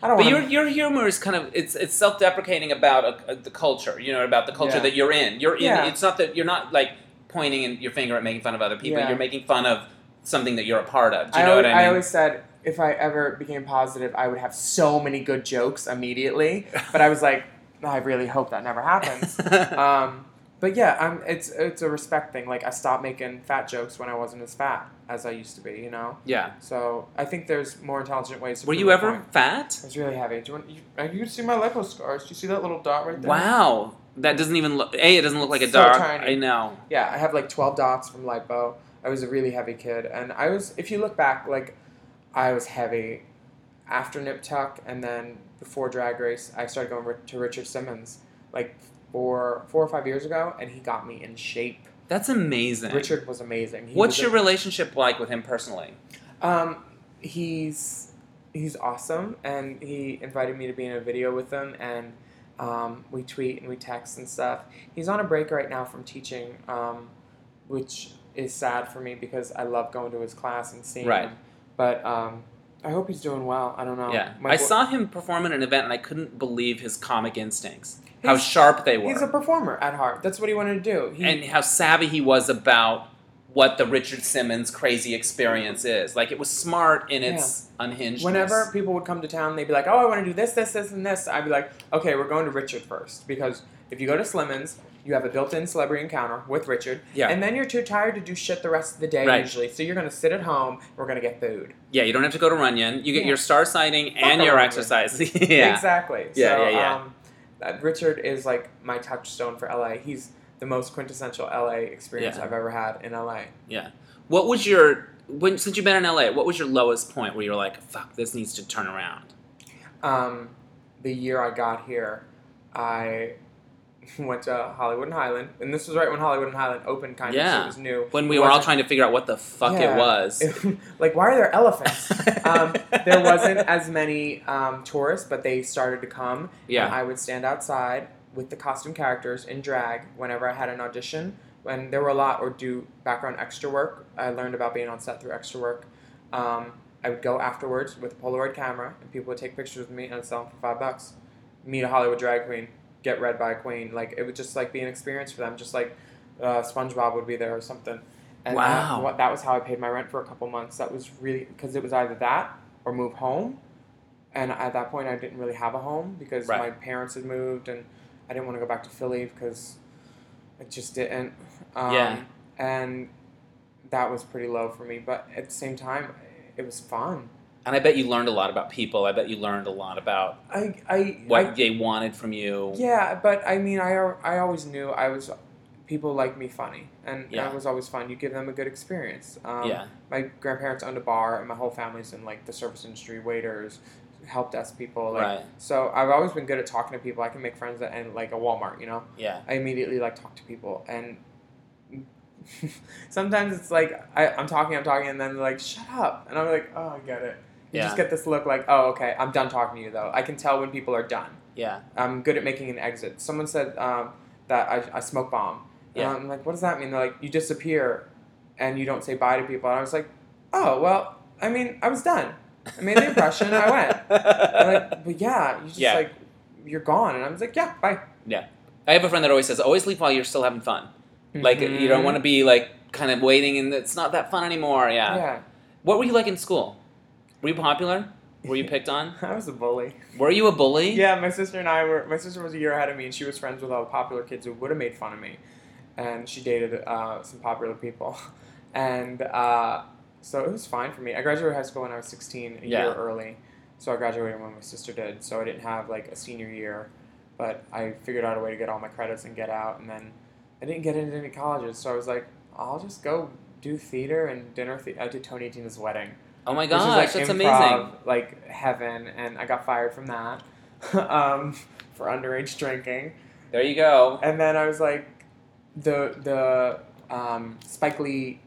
B: I don't
A: But your your humor is kind of it's it's self deprecating about a, a- the culture, you know, about the culture
B: Yeah.
A: that you're in. You're in.
B: Yeah.
A: It's not that you're not like pointing in your finger at making fun of other people.
B: Yeah.
A: You're making fun of something that you're a part of. Do you
B: I
A: know
B: always,
A: what I mean?
B: always said if I ever became positive, I would have so many good jokes immediately. But I was like, "No, I really hope that never happens. [LAUGHS] um, but yeah, I'm. It's it's a respect thing. Like I stopped making fat jokes when I wasn't as fat as I used to be. You know.
A: yeah.
B: So I think there's more intelligent ways. to
A: Were you ever
B: point.
A: fat?
B: I was really heavy. Do you want? You, you can see my lipo scars. Do you see that little dot right there?
A: Wow. That doesn't even look. A. It doesn't look like a
B: So tiny.
A: I know.
B: Yeah, I have like 12 dots from lipo. I was a really heavy kid, and I was. If you look back, like I was heavy after Nip Tuck, and then before Drag Race, I started going to Richard Simmons like four, four or five years ago, and he got me in shape.
A: That's amazing.
B: Richard was amazing. He
A: What's
B: was
A: your
B: a-
A: relationship like with him personally?
B: Um, he's he's awesome, and he invited me to be in a video with him, and um, we tweet and we text and stuff. He's on a break right now from teaching, um, which is sad for me because I love going to his class and seeing
A: Right.
B: him. But um, I hope he's doing well. I don't know.
A: yeah.
B: My
A: I
B: bo-
A: saw him perform at an event and I couldn't believe his comic instincts. How sharp they were.
B: He's a performer at heart. That's what he wanted to do. He,
A: and how savvy he was about what the Richard Simmons crazy experience is. Like it was smart in its unhingedness.
B: Whenever people would come to town, they'd be like, "Oh, I want to do this, this, this, and this." I'd be like, "Okay, we're going to Richard first because if you go to Slimmons, you have a built-in celebrity encounter with Richard,
A: Yeah.
B: and then you're too tired to do shit the rest of the day
A: Right.
B: usually. So you're gonna sit at home. We're gonna get food.
A: yeah, you don't have to go to Runyon. You get
B: Yeah.
A: your star sighting
B: Fuck
A: and your
B: Runyon.
A: exercise. [LAUGHS] yeah.
B: exactly.
A: Yeah,
B: so,
A: yeah, yeah.
B: Um, Richard is like my touchstone for LA. He's the most quintessential LA experience
A: Yeah.
B: I've ever had in LA.
A: Yeah. What was your when since you've been in LA, what was your lowest point where you were like, fuck, this needs to turn around?
B: Um, the year I got here, I [LAUGHS] went to Hollywood and Highland, and this was right when Hollywood and Highland opened, kind of. So
A: Yeah.
B: it was new.
A: When we were all trying to figure out what the fuck
B: Yeah.
A: it was. [LAUGHS]
B: like, why are there elephants? [LAUGHS] um, there wasn't as many um, tourists, but they started to come.
A: Yeah.
B: And I would stand outside with the costume characters in drag whenever I had an audition. When there were a lot, or do background extra work. I learned about being on set through extra work. Um, I would go afterwards with a Polaroid camera, and people would take pictures with me, and I'd sell them for five bucks. Meet a Hollywood drag queen, get read by a queen. Like it would just like be an experience for them, just like uh, SpongeBob would be there or something. And
A: Wow.
B: that, that was how I paid my rent for a couple months. That was really because it was either that or move home. And at that point, I didn't really have a home because
A: Right.
B: my parents had moved, and I didn't want to go back to Philly because it just didn't. Um,
A: Yeah.
B: And that was pretty low for me. But at the same time, it was fun.
A: And I bet you learned a lot about people. I bet you learned a lot about
B: I I
A: what
B: I,
A: they wanted from you.
B: yeah, but I mean, I I always knew I was people like me funny, and
A: Yeah.
B: that was always fun. You give them a good experience. Um,
A: yeah.
B: my grandparents owned a bar, and my whole family's in like the service industry, waiters, help desk people. Like,
A: Right.
B: So I've always been good at talking to people. I can make friends at and like a Walmart, you know.
A: Yeah.
B: I immediately like talk to people, and [LAUGHS] sometimes it's like I, I'm talking, I'm talking, and then they're like, "Shut up," and I'm like, "Oh, I get it." You
A: Yeah.
B: just get this look like, "Oh, okay, I'm done talking to you." Though I can tell when people are done.
A: Yeah.
B: I'm good at making an exit. Someone said um, that I, I smoke bomb.
A: Yeah.
B: And I'm like, what does that mean? They're like, you disappear and you don't say bye to people. And I was like, oh, well, I mean, I was done. I made the impression and I went. Like, [LAUGHS] but yeah, you just
A: Yeah.
B: like, you're gone. And I was like, yeah, bye. Yeah.
A: I have a friend that always says, always leave while you're still having fun. Like, you
B: Mm-hmm.
A: don't want to be, like, kind of waiting and it's not that fun anymore. Yeah.
B: Yeah.
A: What were you like in school? Were you popular? Were you [LAUGHS] picked on?
B: I was a bully.
A: Were you a bully?
B: Yeah, my sister and I were. My sister was a year ahead of me, and she was friends with all the popular kids who would have made fun of me, and she dated uh, some popular people, [LAUGHS] and uh, so it was fine for me. I graduated high school when I was sixteen, a
A: Yeah.
B: year early, so I graduated when my sister did. So I didn't have like a senior year, but I figured out a way to get all my credits and get out, and then I didn't get into any colleges, so I was like, I'll just go do theater and dinner. The- I did Tony Tina's wedding
A: Oh my gosh,
B: like
A: that's
B: improv,
A: amazing.
B: like heaven, and I got fired from that [LAUGHS] um, for underage drinking.
A: There you go.
B: And then I was like, the the um, Spike Lee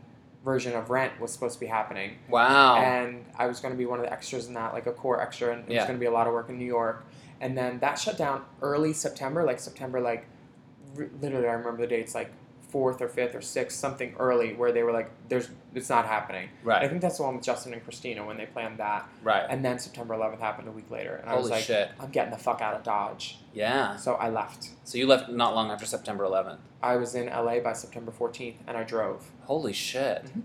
B: version of Rent was supposed to be happening,
A: Wow.
B: and I was going to be one of the extras in that, like a core extra, and it
A: Yeah.
B: was going to be a lot of work in New York. And then that shut down early September, like September, like r- literally, I remember the dates, like fourth or fifth or sixth, something early, where they were like, "There's, it's not happening."
A: Right.
B: I think that's the one with Justin and Christina when they planned that.
A: Right.
B: And then September 11th happened a week later, and I was like,
A: shit.
B: "I'm getting the fuck out of Dodge."
A: Yeah.
B: So I left.
A: So you left not long after September 11th.
B: I was in LA by September 14th, and I drove.
A: Holy shit. Mm-hmm.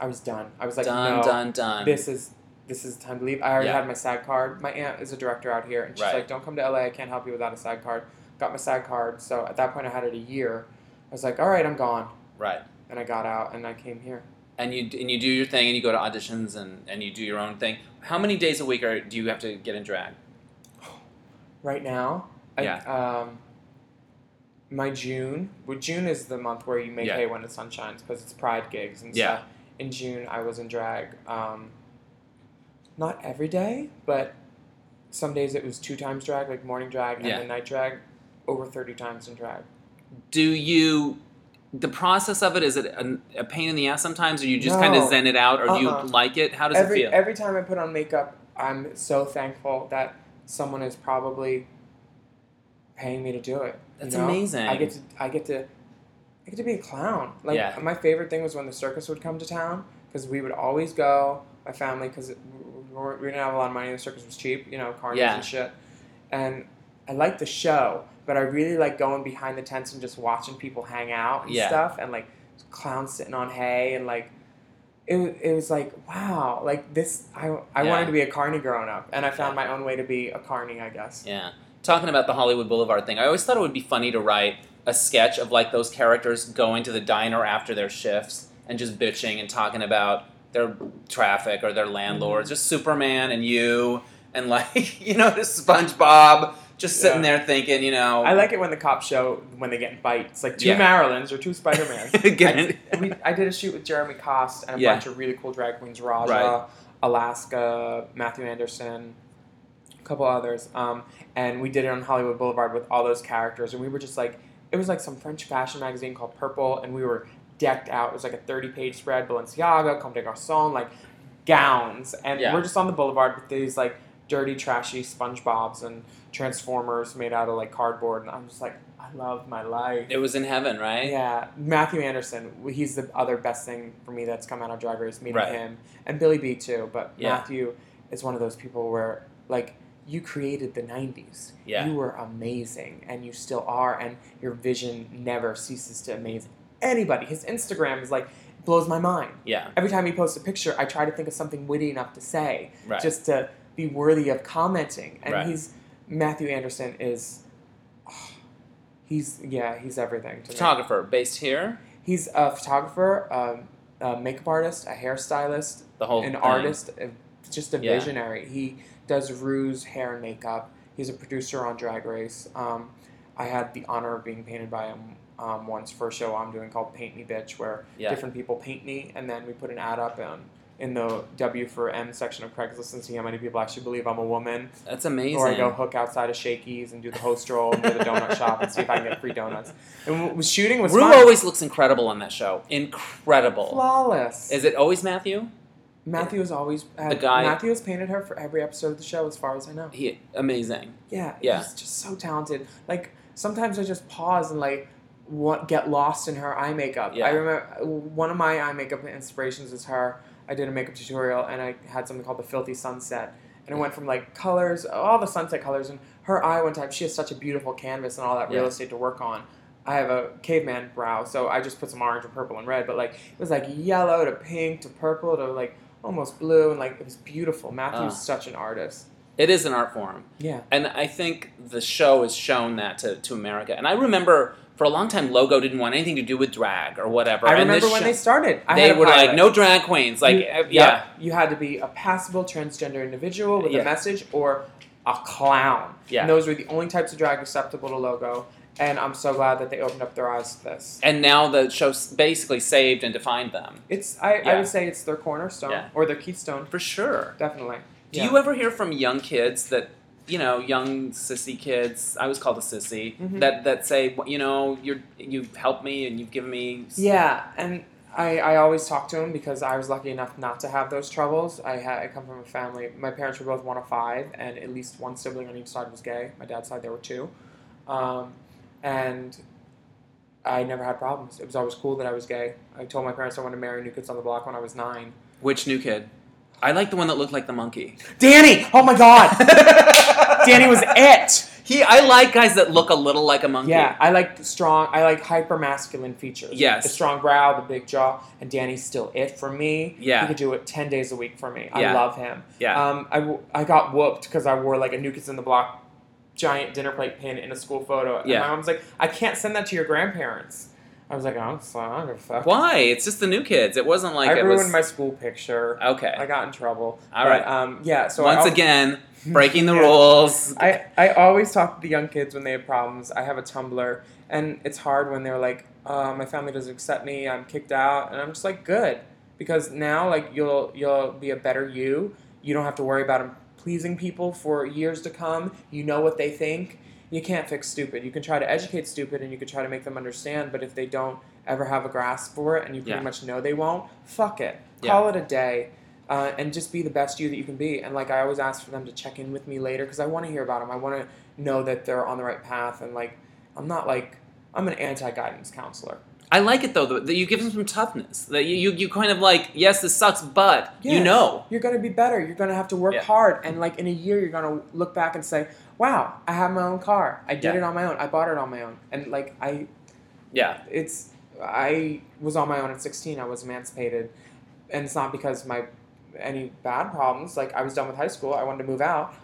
B: I was done. I was like,
A: done,
B: "No,
A: done, done.
B: this is this is time to leave." I already
A: Yeah.
B: had my SAG card. My aunt is a director out here, and she's
A: Right.
B: like, "Don't come to LA. I can't help you without a SAG card." Got my SAG card. So at that point, I had it a year. I was like, "All right, I'm gone,"
A: right.
B: and I got out, and I came here.
A: And you and you do your thing and you go to auditions and, and you do your own thing. How many days a week are do you have to get in drag? [SIGHS]
B: Right now, I,
A: Yeah.
B: um, my June. Well, June is the month where you make
A: Yeah.
B: hay when the sun shines because it's Pride gigs and
A: Yeah.
B: stuff. In June, I was in drag. Um, not every day, but some days it was two times drag, like morning drag and
A: Yeah.
B: then night drag. Over thirty times in drag.
A: Do you the process of it is it a, a pain in the ass sometimes or you just kind of zen it out or do
B: Uh-uh.
A: you like it? How does
B: every
A: it feel?
B: every time I put on makeup, I'm so thankful that someone is probably paying me to do it.
A: That's
B: know?
A: amazing.
B: I get to I get to I get to be a clown. Like
A: Yeah.
B: my favorite thing was when the circus would come to town because we would always go. My family because we, we didn't have a lot of money. The circus was cheap, you know, carnies
A: Yeah.
B: and shit. And I liked the show, but I really like going behind the tents and just watching people hang out and
A: Yeah.
B: stuff, and like clowns sitting on hay and like It, it was like wow like this i, I
A: Yeah.
B: wanted to be a carny growing up and i found my own way to be a carny i guess
A: Yeah. Talking about the Hollywood Boulevard thing, I always thought it would be funny to write a sketch of like those characters going to the diner after their shifts and just bitching and talking about their traffic or their landlords.
B: Mm-hmm.
A: Just Superman and you and like, [LAUGHS] you know, just [LAUGHS] SpongeBob just sitting
B: Yeah.
A: there thinking, you know.
B: i like it when the cops show when they get in fights like two
A: Yeah.
B: marylands or two spider-mans [LAUGHS]
A: Again.
B: I, I did a shoot with jeremy kost and a
A: Yeah.
B: bunch of really cool drag queens raja
A: Right.
B: alaska mathu andersen a couple others um, and we did it on hollywood boulevard with all those characters and we were just like it was like some french fashion magazine called purple and we were decked out it was like a 30 page spread balenciaga comme des garçons like gowns and we're just on the boulevard with these like dirty trashy spongebobs and transformers made out of like cardboard and i'm just like i love my life
A: It was in heaven, right?
B: yeah mathu andersen he's the other best thing for me that's come out of drag race meeting
A: Right.
B: him and billy b too but
A: Yeah.
B: mathu is one of those people where like you created the 90s
A: Yeah.
B: you were amazing and you still are and your vision never ceases to amaze anybody his instagram is like blows my mind
A: Yeah.
B: every time he posts a picture i try to think of something witty enough to say
A: Right.
B: just to be worthy of commenting and
A: Right.
B: he's mathu andersen is [SIGHS] he's yeah he's everything to me
A: Photographer based here.
B: he's a photographer um, a makeup artist, a hairstylist,
A: The whole
B: an
A: thing.
B: artist, just a
A: Yeah.
B: visionary. He does Ru's, hair and makeup. He's a producer on Drag Race. Um, I had the honor of being painted by him um, once for a show I'm doing called Paint Me Bitch, where
A: Yeah.
B: different people paint me, and then we put an ad up in, in the W for M section of Craigslist and see how many people actually believe I'm a woman.
A: That's amazing.
B: Or I go hook outside of Shakey's and do the host roll and do the donut shop and see if I can get free donuts. And was shooting was
A: Ru
B: fun.
A: always looks incredible on that show. Incredible.
B: flawless.
A: Is it always Mathu?
B: Mathu has always had,
A: The guy-
B: Mathu has painted her for every episode of the show, as far as I know.
A: He amazing.
B: Yeah,
A: Yeah.
B: he's just so talented. Like sometimes I just pause and like what, get lost in her eye makeup.
A: Yeah.
B: I remember uh, one of my eye makeup inspirations is her. I did a makeup tutorial and I had something called the Filthy Sunset, and it went from like colors, all the sunset colors, and her eye one time. She has such a beautiful canvas and all that real
A: Yeah.
B: estate to work on. I have a caveman brow, so I just put some orange and purple and red, but like it was like yellow to pink to purple to like almost blue, and like it was beautiful. Mathu's
A: Ah.
B: such an artist.
A: It is an art form.
B: Yeah.
A: And I think the show has shown that to, to America. And I remember for a long time, Logo didn't want anything to do with drag or whatever.
B: I
A: and
B: remember when
A: show-
B: they started. I
A: they were like, no drag queens. Like,
B: You-
A: uh, yeah.
B: you had to be a passable transgender individual with
A: Yeah.
B: a message or a clown.
A: Yeah.
B: And those were the only types of drag acceptable to logo. And I'm so glad that they opened up their eyes to this.
A: And now the show basically saved and defined them.
B: It's I, I would say it's their cornerstone
A: Yeah.
B: or their keystone,
A: For sure.
B: definitely.
A: Do
B: Yeah.
A: you ever hear from young kids that, you know, young sissy kids? I was called a sissy.
B: Mhm.
A: That that say, you know, you're you've helped me and you've given me.
B: Yeah, and I, I always talk to him because I was lucky enough not to have those troubles. I had I come from a family. My parents were both one of five, and at least one sibling on each side was gay. My dad's side there were two, um, and I never had problems. It was always cool that I was gay. I told my parents I wanted to marry New Kids on the Block when I was nine.
A: Which new kid? I like the one that looked like the monkey.
B: Danny, oh my god, [LAUGHS] Danny was it.
A: He, I like guys that look a little like a monkey.
B: Yeah, I like strong. I like hyper masculine features.
A: Yes.
B: the strong brow, the big jaw, and Danny's still it for me.
A: Yeah.
B: he could do it ten days a week for me. I
A: Yeah.
B: love him.
A: Yeah.
B: Um, I, I got whooped because I wore like a New Kids in the Block giant dinner plate pin in a school photo. And
A: Yeah.
B: my mom's like, I can't send that to your grandparents. I was like, oh, so I don't give a fuck.
A: Why? It's just the new kids. It wasn't like
B: I
A: it
B: ruined
A: was.
B: my school picture.
A: okay.
B: I got in trouble.
A: All
B: But,
A: right.
B: Um, yeah. So I
A: Once again, [LAUGHS] breaking the
B: Yeah.
A: rules.
B: I, I always talk to the young kids when they have problems. I have a Tumblr, and it's hard when they're like, uh, "My family doesn't accept me. I'm kicked out," and I'm just like, "Good," because now like you'll you'll be a better you. You don't have to worry about pleasing people for years to come. You know what they think. You can't fix stupid. You can try to educate stupid, and you can try to make them understand. But if they don't ever have a grasp for it, and you pretty
A: Yeah.
B: much know they won't, fuck it.
A: Yeah.
B: Call it a day uh, and just be the best you that you can be. And like I always ask for them to check in with me later because I want to hear about them. I want to know that they're on the right path. And like I'm not like I'm an anti-guidance counselor.
A: I like it though that you give them some toughness. That you, you, you kind of like, yes, this sucks, but you know.
B: You're gonna be better. You're gonna have to work
A: Yeah.
B: hard. And like in a year, you're gonna look back and say, "Wow, I have my own car. I did
A: Yeah.
B: it on my own. I bought it on my own." And like I,
A: Yeah.
B: it's I was on my own at 16. I was emancipated, and it's not because my any bad problems. Like I was done with high school. I wanted to move out.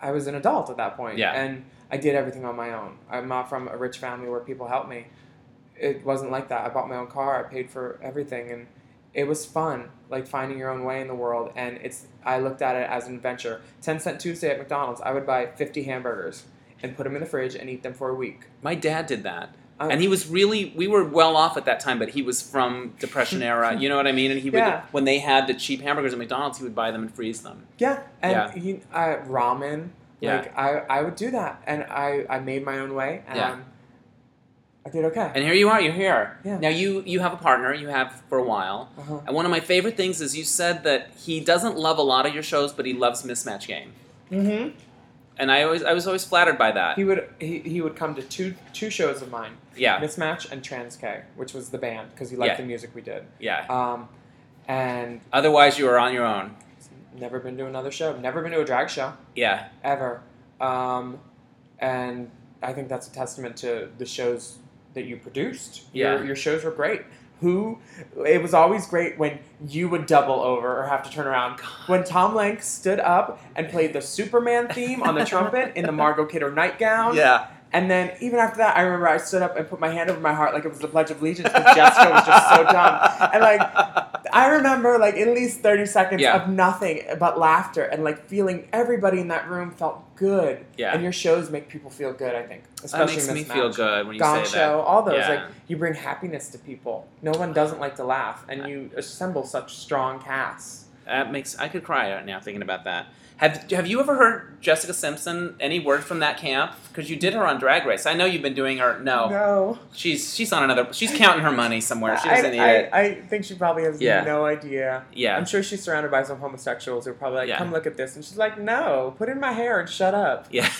B: I was an adult at that point,
A: Yeah.
B: and I did everything on my own. I'm not from a rich family where people help me. It wasn't like that. I bought my own car. I paid for everything, and it was fun, like finding your own way in the world. And it's I looked at it as an adventure. Ten cent Tuesday at McDonald's, I would buy 50 hamburgers and put them in the fridge and eat them for a week.
A: My dad did that.
B: Um,
A: and he was really we were well off at that time, but he was from depression [LAUGHS] era, you know what I mean? And he would
B: Yeah.
A: when they had the cheap hamburgers at McDonald's, he would buy them and freeze them.
B: Yeah, and
A: Yeah.
B: He, I, ramen.
A: Yeah.
B: Like I, I would do that, and I, I made my own way, and
A: Yeah.
B: I did okay.
A: And here you are, you're here.
B: Yeah.
A: Now you you have a partner, you have for a while.
B: uh-huh.
A: And one of my favorite things is you said that he doesn't love a lot of your shows, but he loves Mismatch Game.
B: Mm-hmm.
A: And I always I was always flattered by that.
B: He would he, he would come to two two shows of mine,
A: Yeah.
B: Mismatch and Trans K, which was the band because he liked
A: Yeah.
B: the music we did.
A: Yeah.
B: Um, and
A: Otherwise you were on your own.
B: never been to another show. Never been to a drag show
A: Yeah.
B: ever. Um, and I think that's a testament to the shows that you produced.
A: Yeah.
B: Your, your shows were great. Who? It was always great when you would double over or have to turn around. When Tom Lenk stood up and played the Superman theme on the [LAUGHS] trumpet in the Margot Kidder nightgown,
A: Yeah.
B: And then even after that, I remember I stood up and put my hand over my heart like it was the Pledge of Allegiance because Jessica was just so dumb. And like, I remember like at least 30 seconds
A: Yeah.
B: of nothing but laughter and like feeling everybody in that room felt good.
A: Yeah.
B: And your shows make people feel good, I think.
A: That
B: Especially
A: makes me feel good when you
B: Gong
A: say
B: Show,
A: that.
B: all those.
A: Yeah.
B: Like you bring happiness to people. No one doesn't like to laugh, and you assemble such strong casts.
A: That makes I could cry right now thinking about that. Have Have you ever heard Jessica Simpson? Any word from that camp? Because you did her on Drag Race. I know you've been doing her. No,
B: No.
A: she's she's on another. She's counting her money somewhere. She
B: I,
A: doesn't need
B: I,
A: it.
B: I think she probably has
A: Yeah.
B: no idea.
A: Yeah.
B: I'm sure she's surrounded by some homosexuals who are probably like,
A: Yeah.
B: "Come look at this," and she's like, "No, put in my hair and shut up."
A: Yeah. [LAUGHS]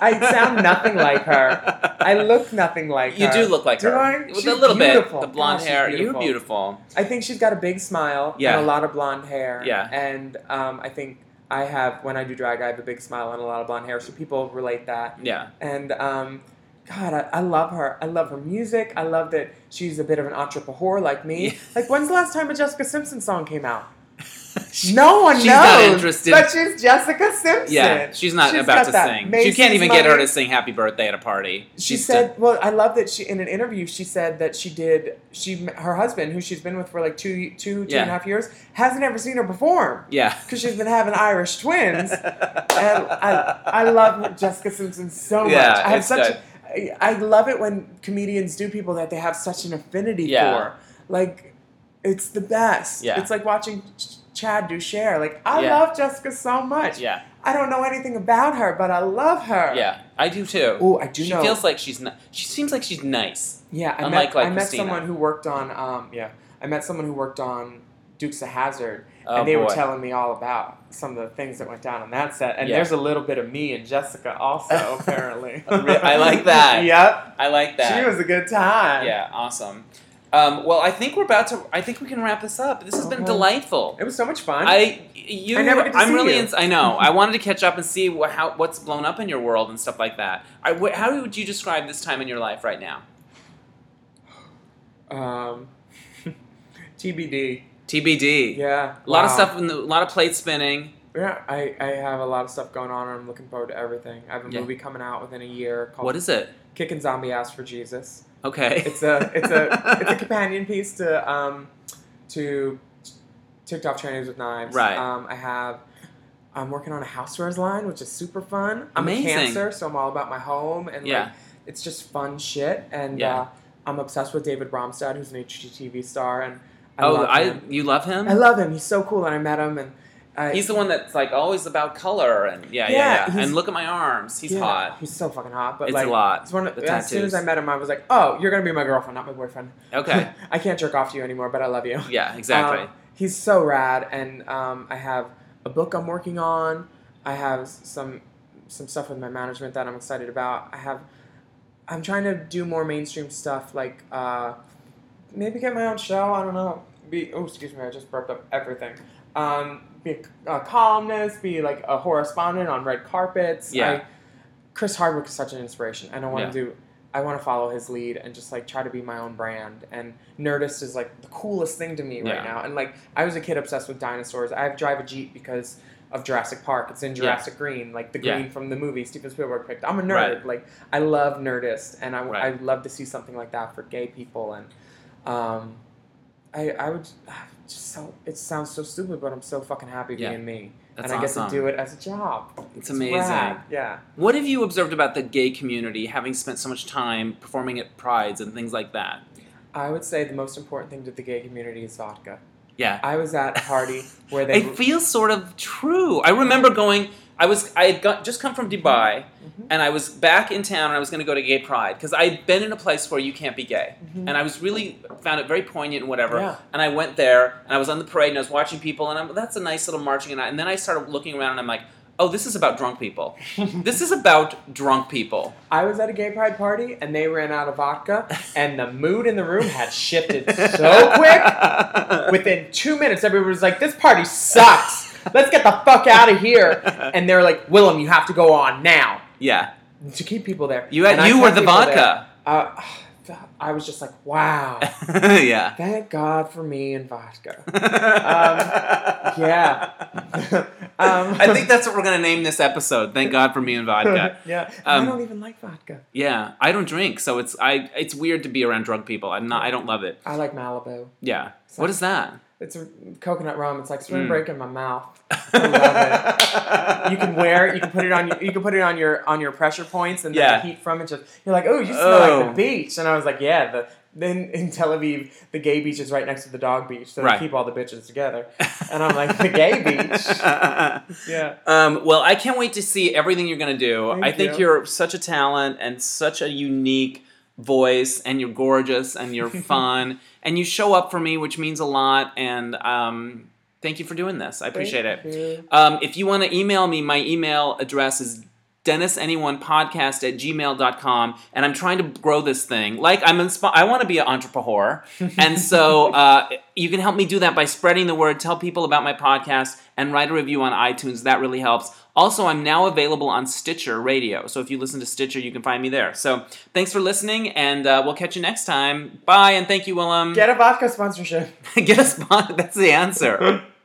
B: I sound nothing like her. I look nothing like
A: You
B: her.
A: You do look like
B: Do
A: her.
B: I?
A: With
B: She's
A: a little
B: beautiful.
A: bit. The blonde
B: God,
A: hair. You're
B: beautiful.
A: beautiful.
B: I think she's got a big smile
A: Yeah.
B: and a lot of blonde hair.
A: Yeah.
B: And um, I think I have when I do drag, I have a big smile and a lot of blonde hair, so people relate that.
A: Yeah.
B: And um, God, I, I love her. I love her music. I love that she's a bit of an entrepreneur like me.
A: Yeah.
B: Like, when's the last time a Jessica Simpson song came out? No one
A: She's
B: knows.
A: not interested.
B: But she's Jessica Simpson.
A: Yeah, she's not
B: She's
A: about to sing. You
B: Macy's
A: can't even get her to sing "Happy Birthday" at a party.
B: She
A: She's
B: said, "Well, I love that she in an interview she said that she did she her husband who she's been with for like two two two
A: Yeah.
B: and a half years hasn't ever seen her perform
A: yeah.
B: because she's been having Irish twins [LAUGHS] and I I love Jessica Simpson so much.
A: Yeah,
B: I have such. I love it when comedians do people that they have such an affinity
A: Yeah.
B: for. Like it's the best.
A: Yeah.
B: It's like watching Ch- Chad do Cher. Like I
A: Yeah.
B: love Jessica so much.
A: yeah.
B: I don't know anything about her, but I love her.
A: Yeah. I do too.
B: Oh, I do
A: she
B: know.
A: feels like she's. Ni- she seems like she's nice.
B: Yeah, I
A: Unlike,
B: met,
A: like,
B: I met
A: Christina.
B: someone who worked on um yeah I met someone who worked on Dukes of Hazzard
A: Oh
B: and they
A: boy.
B: were telling me all about some of the things that went down on that set and
A: Yeah.
B: there's a little bit of me and Jessica also [LAUGHS] apparently.
A: I like that. [LAUGHS]
B: yep,
A: I like that.
B: she was a good time.
A: Yeah, awesome. Um, well, I think we're about to. I think we can wrap this up. This has been
B: Okay.
A: delightful.
B: it was so much fun.
A: I you
B: I never get to
A: I'm
B: see
A: really
B: you.
A: ins- I know. I wanted to catch up and see what, how what's blown up in your world and stuff like that. I, wh- how would you describe this time in your life right now?
B: um, [LAUGHS] TBD.
A: TBD.
B: Yeah,
A: A lot of stuff, in the, a lot of plate spinning.
B: Yeah, I, I have a lot of stuff going on and I'm looking forward to everything. I have a
A: Yeah.
B: movie coming out within a year called
A: What is it?
B: Kicking Zombie Ass for Jesus.
A: Okay.
B: it's a it's a [LAUGHS] it's a companion piece to um to TikTok trainers with knives.
A: Right.
B: Um, I have. I'm working on a housewares line, which is super fun. I'm
A: Amazing.
B: a cancer, so I'm all about my home and
A: Yeah.
B: like it's just fun shit. And
A: Yeah.
B: uh, I'm obsessed with David Bromstad, who's an HGTV star, and I
A: oh, I
B: him.
A: you love him?
B: I love him. He's so cool, and I met him, and I,
A: He's the one that's like always about color and yeah, yeah,
B: Yeah,
A: yeah. And look at my arms. He's
B: yeah,
A: hot.
B: He's so fucking hot. But
A: It's
B: like,
A: a lot.
B: It's one of,
A: The
B: as soon as. I met him, I was like, "Oh, you're gonna be my girlfriend, not my boyfriend."
A: Okay. [LAUGHS]
B: I can't jerk off to you anymore, but I love you.
A: Yeah, exactly.
B: Um, he's so rad, and um, I have a book I'm working on. I have some some stuff with my management that I'm excited about. I have. I'm trying to do more mainstream stuff, like uh, maybe get my own show. I don't know. Be oh, excuse me, I just burped up everything. Um, be a, a columnist, be like a correspondent on red carpets.
A: Yeah.
B: I, Chris Hardwick is such an inspiration, and I want
A: Yeah.
B: to do. I want to follow his lead and just like try to be my own brand. And Nerdist is like the coolest thing to me right now. And like I was a kid obsessed with dinosaurs. I drive a Jeep because of Jurassic Park. It's in Jurassic Green, like the
A: Yeah.
B: green from the movie Steven Spielberg picked. I'm a nerd.
A: Right.
B: Like I love Nerdist, and I I love to see something like that for gay people. And um, I I would [SIGHS] just so it sounds so stupid, but I'm so fucking happy
A: Yeah.
B: being me,
A: That's
B: and I get to do it as a job.
A: It's amazing.
B: rad. Yeah.
A: What have you observed about the gay community, having spent so much time performing at prides and things like that?
B: I would say the most important thing to the gay community is vodka.
A: Yeah.
B: I was at a party [LAUGHS] where they.
A: It feels sort of true. I remember going. I was I had got, just come from Dubai,
B: Mhm.
A: and I was back in town, and I was going to go to Gay Pride because I'd been in a place where you can't be gay,
B: Mhm.
A: and I was really found it very poignant and whatever.
B: Yeah.
A: And I went there, and I was on the parade, and I was watching people, and I'm, that's a nice little marching, and, I, and then I started looking around, and I'm like, oh, this is about drunk people. [LAUGHS] this is about drunk people.
B: I was at a gay pride party and they ran out of vodka, and the mood in the room had shifted so quick. [LAUGHS] Within two minutes, everybody was like, "This party sucks. Let's get the fuck out of here." [LAUGHS] And they're like, "Willam, you have to go on now
A: yeah,
B: to keep people there."
A: you had, you were the vodka.
B: Uh, [SIGHS] I was just like, "Wow, [LAUGHS]
A: yeah.
B: thank God for me and vodka." [LAUGHS] Um, yeah. Um,
A: I think that's what we're gonna name this episode. Thank God for me and vodka.
B: yeah,
A: Um,
B: I don't even like vodka.
A: Yeah, I don't drink, so it's I. It's weird to be around drug people. I'm not. I don't love it.
B: I like Malibu.
A: Yeah. What is that?
B: It's a coconut rum. It's like spring
A: Mm.
B: break in my mouth. [LAUGHS] I love it. You can wear it. You can put it on. You can put it on your on your pressure points, and then
A: Yeah.
B: the heat from it just. You're like, oh, you smell like
A: Oh.
B: the beach, and I was like, yeah. The then in Tel Aviv, the gay beach is right next to the dog beach, so
A: Right.
B: they keep all the bitches together. And I'm like, the gay beach. [LAUGHS] Yeah.
A: Um, well, I can't wait to see everything you're going to do.
B: Thank
A: I think
B: you.
A: you're such a talent and such a unique voice, and you're gorgeous and you're [LAUGHS] fun, and you show up for me, which means a lot. And um, thank you for doing this. I appreciate
B: Thank
A: it.
B: you.
A: Um, if you want to email me, my email address is dennisanyonePodcast at gmail.com and i'm trying to grow this thing like i'm insp- i want to be an entrepreneur [LAUGHS] and so uh, you can help me do that by spreading the word tell people about my podcast and write a review on itunes. That really helps. Also i'm now available on stitcher radio. So if you listen to stitcher you can find me there. So thanks for listening and uh, we'll catch you next time. Bye and thank you willam.
B: Get a vodka sponsorship. [LAUGHS]
A: get a spot [LAUGHS] that's the answer [LAUGHS]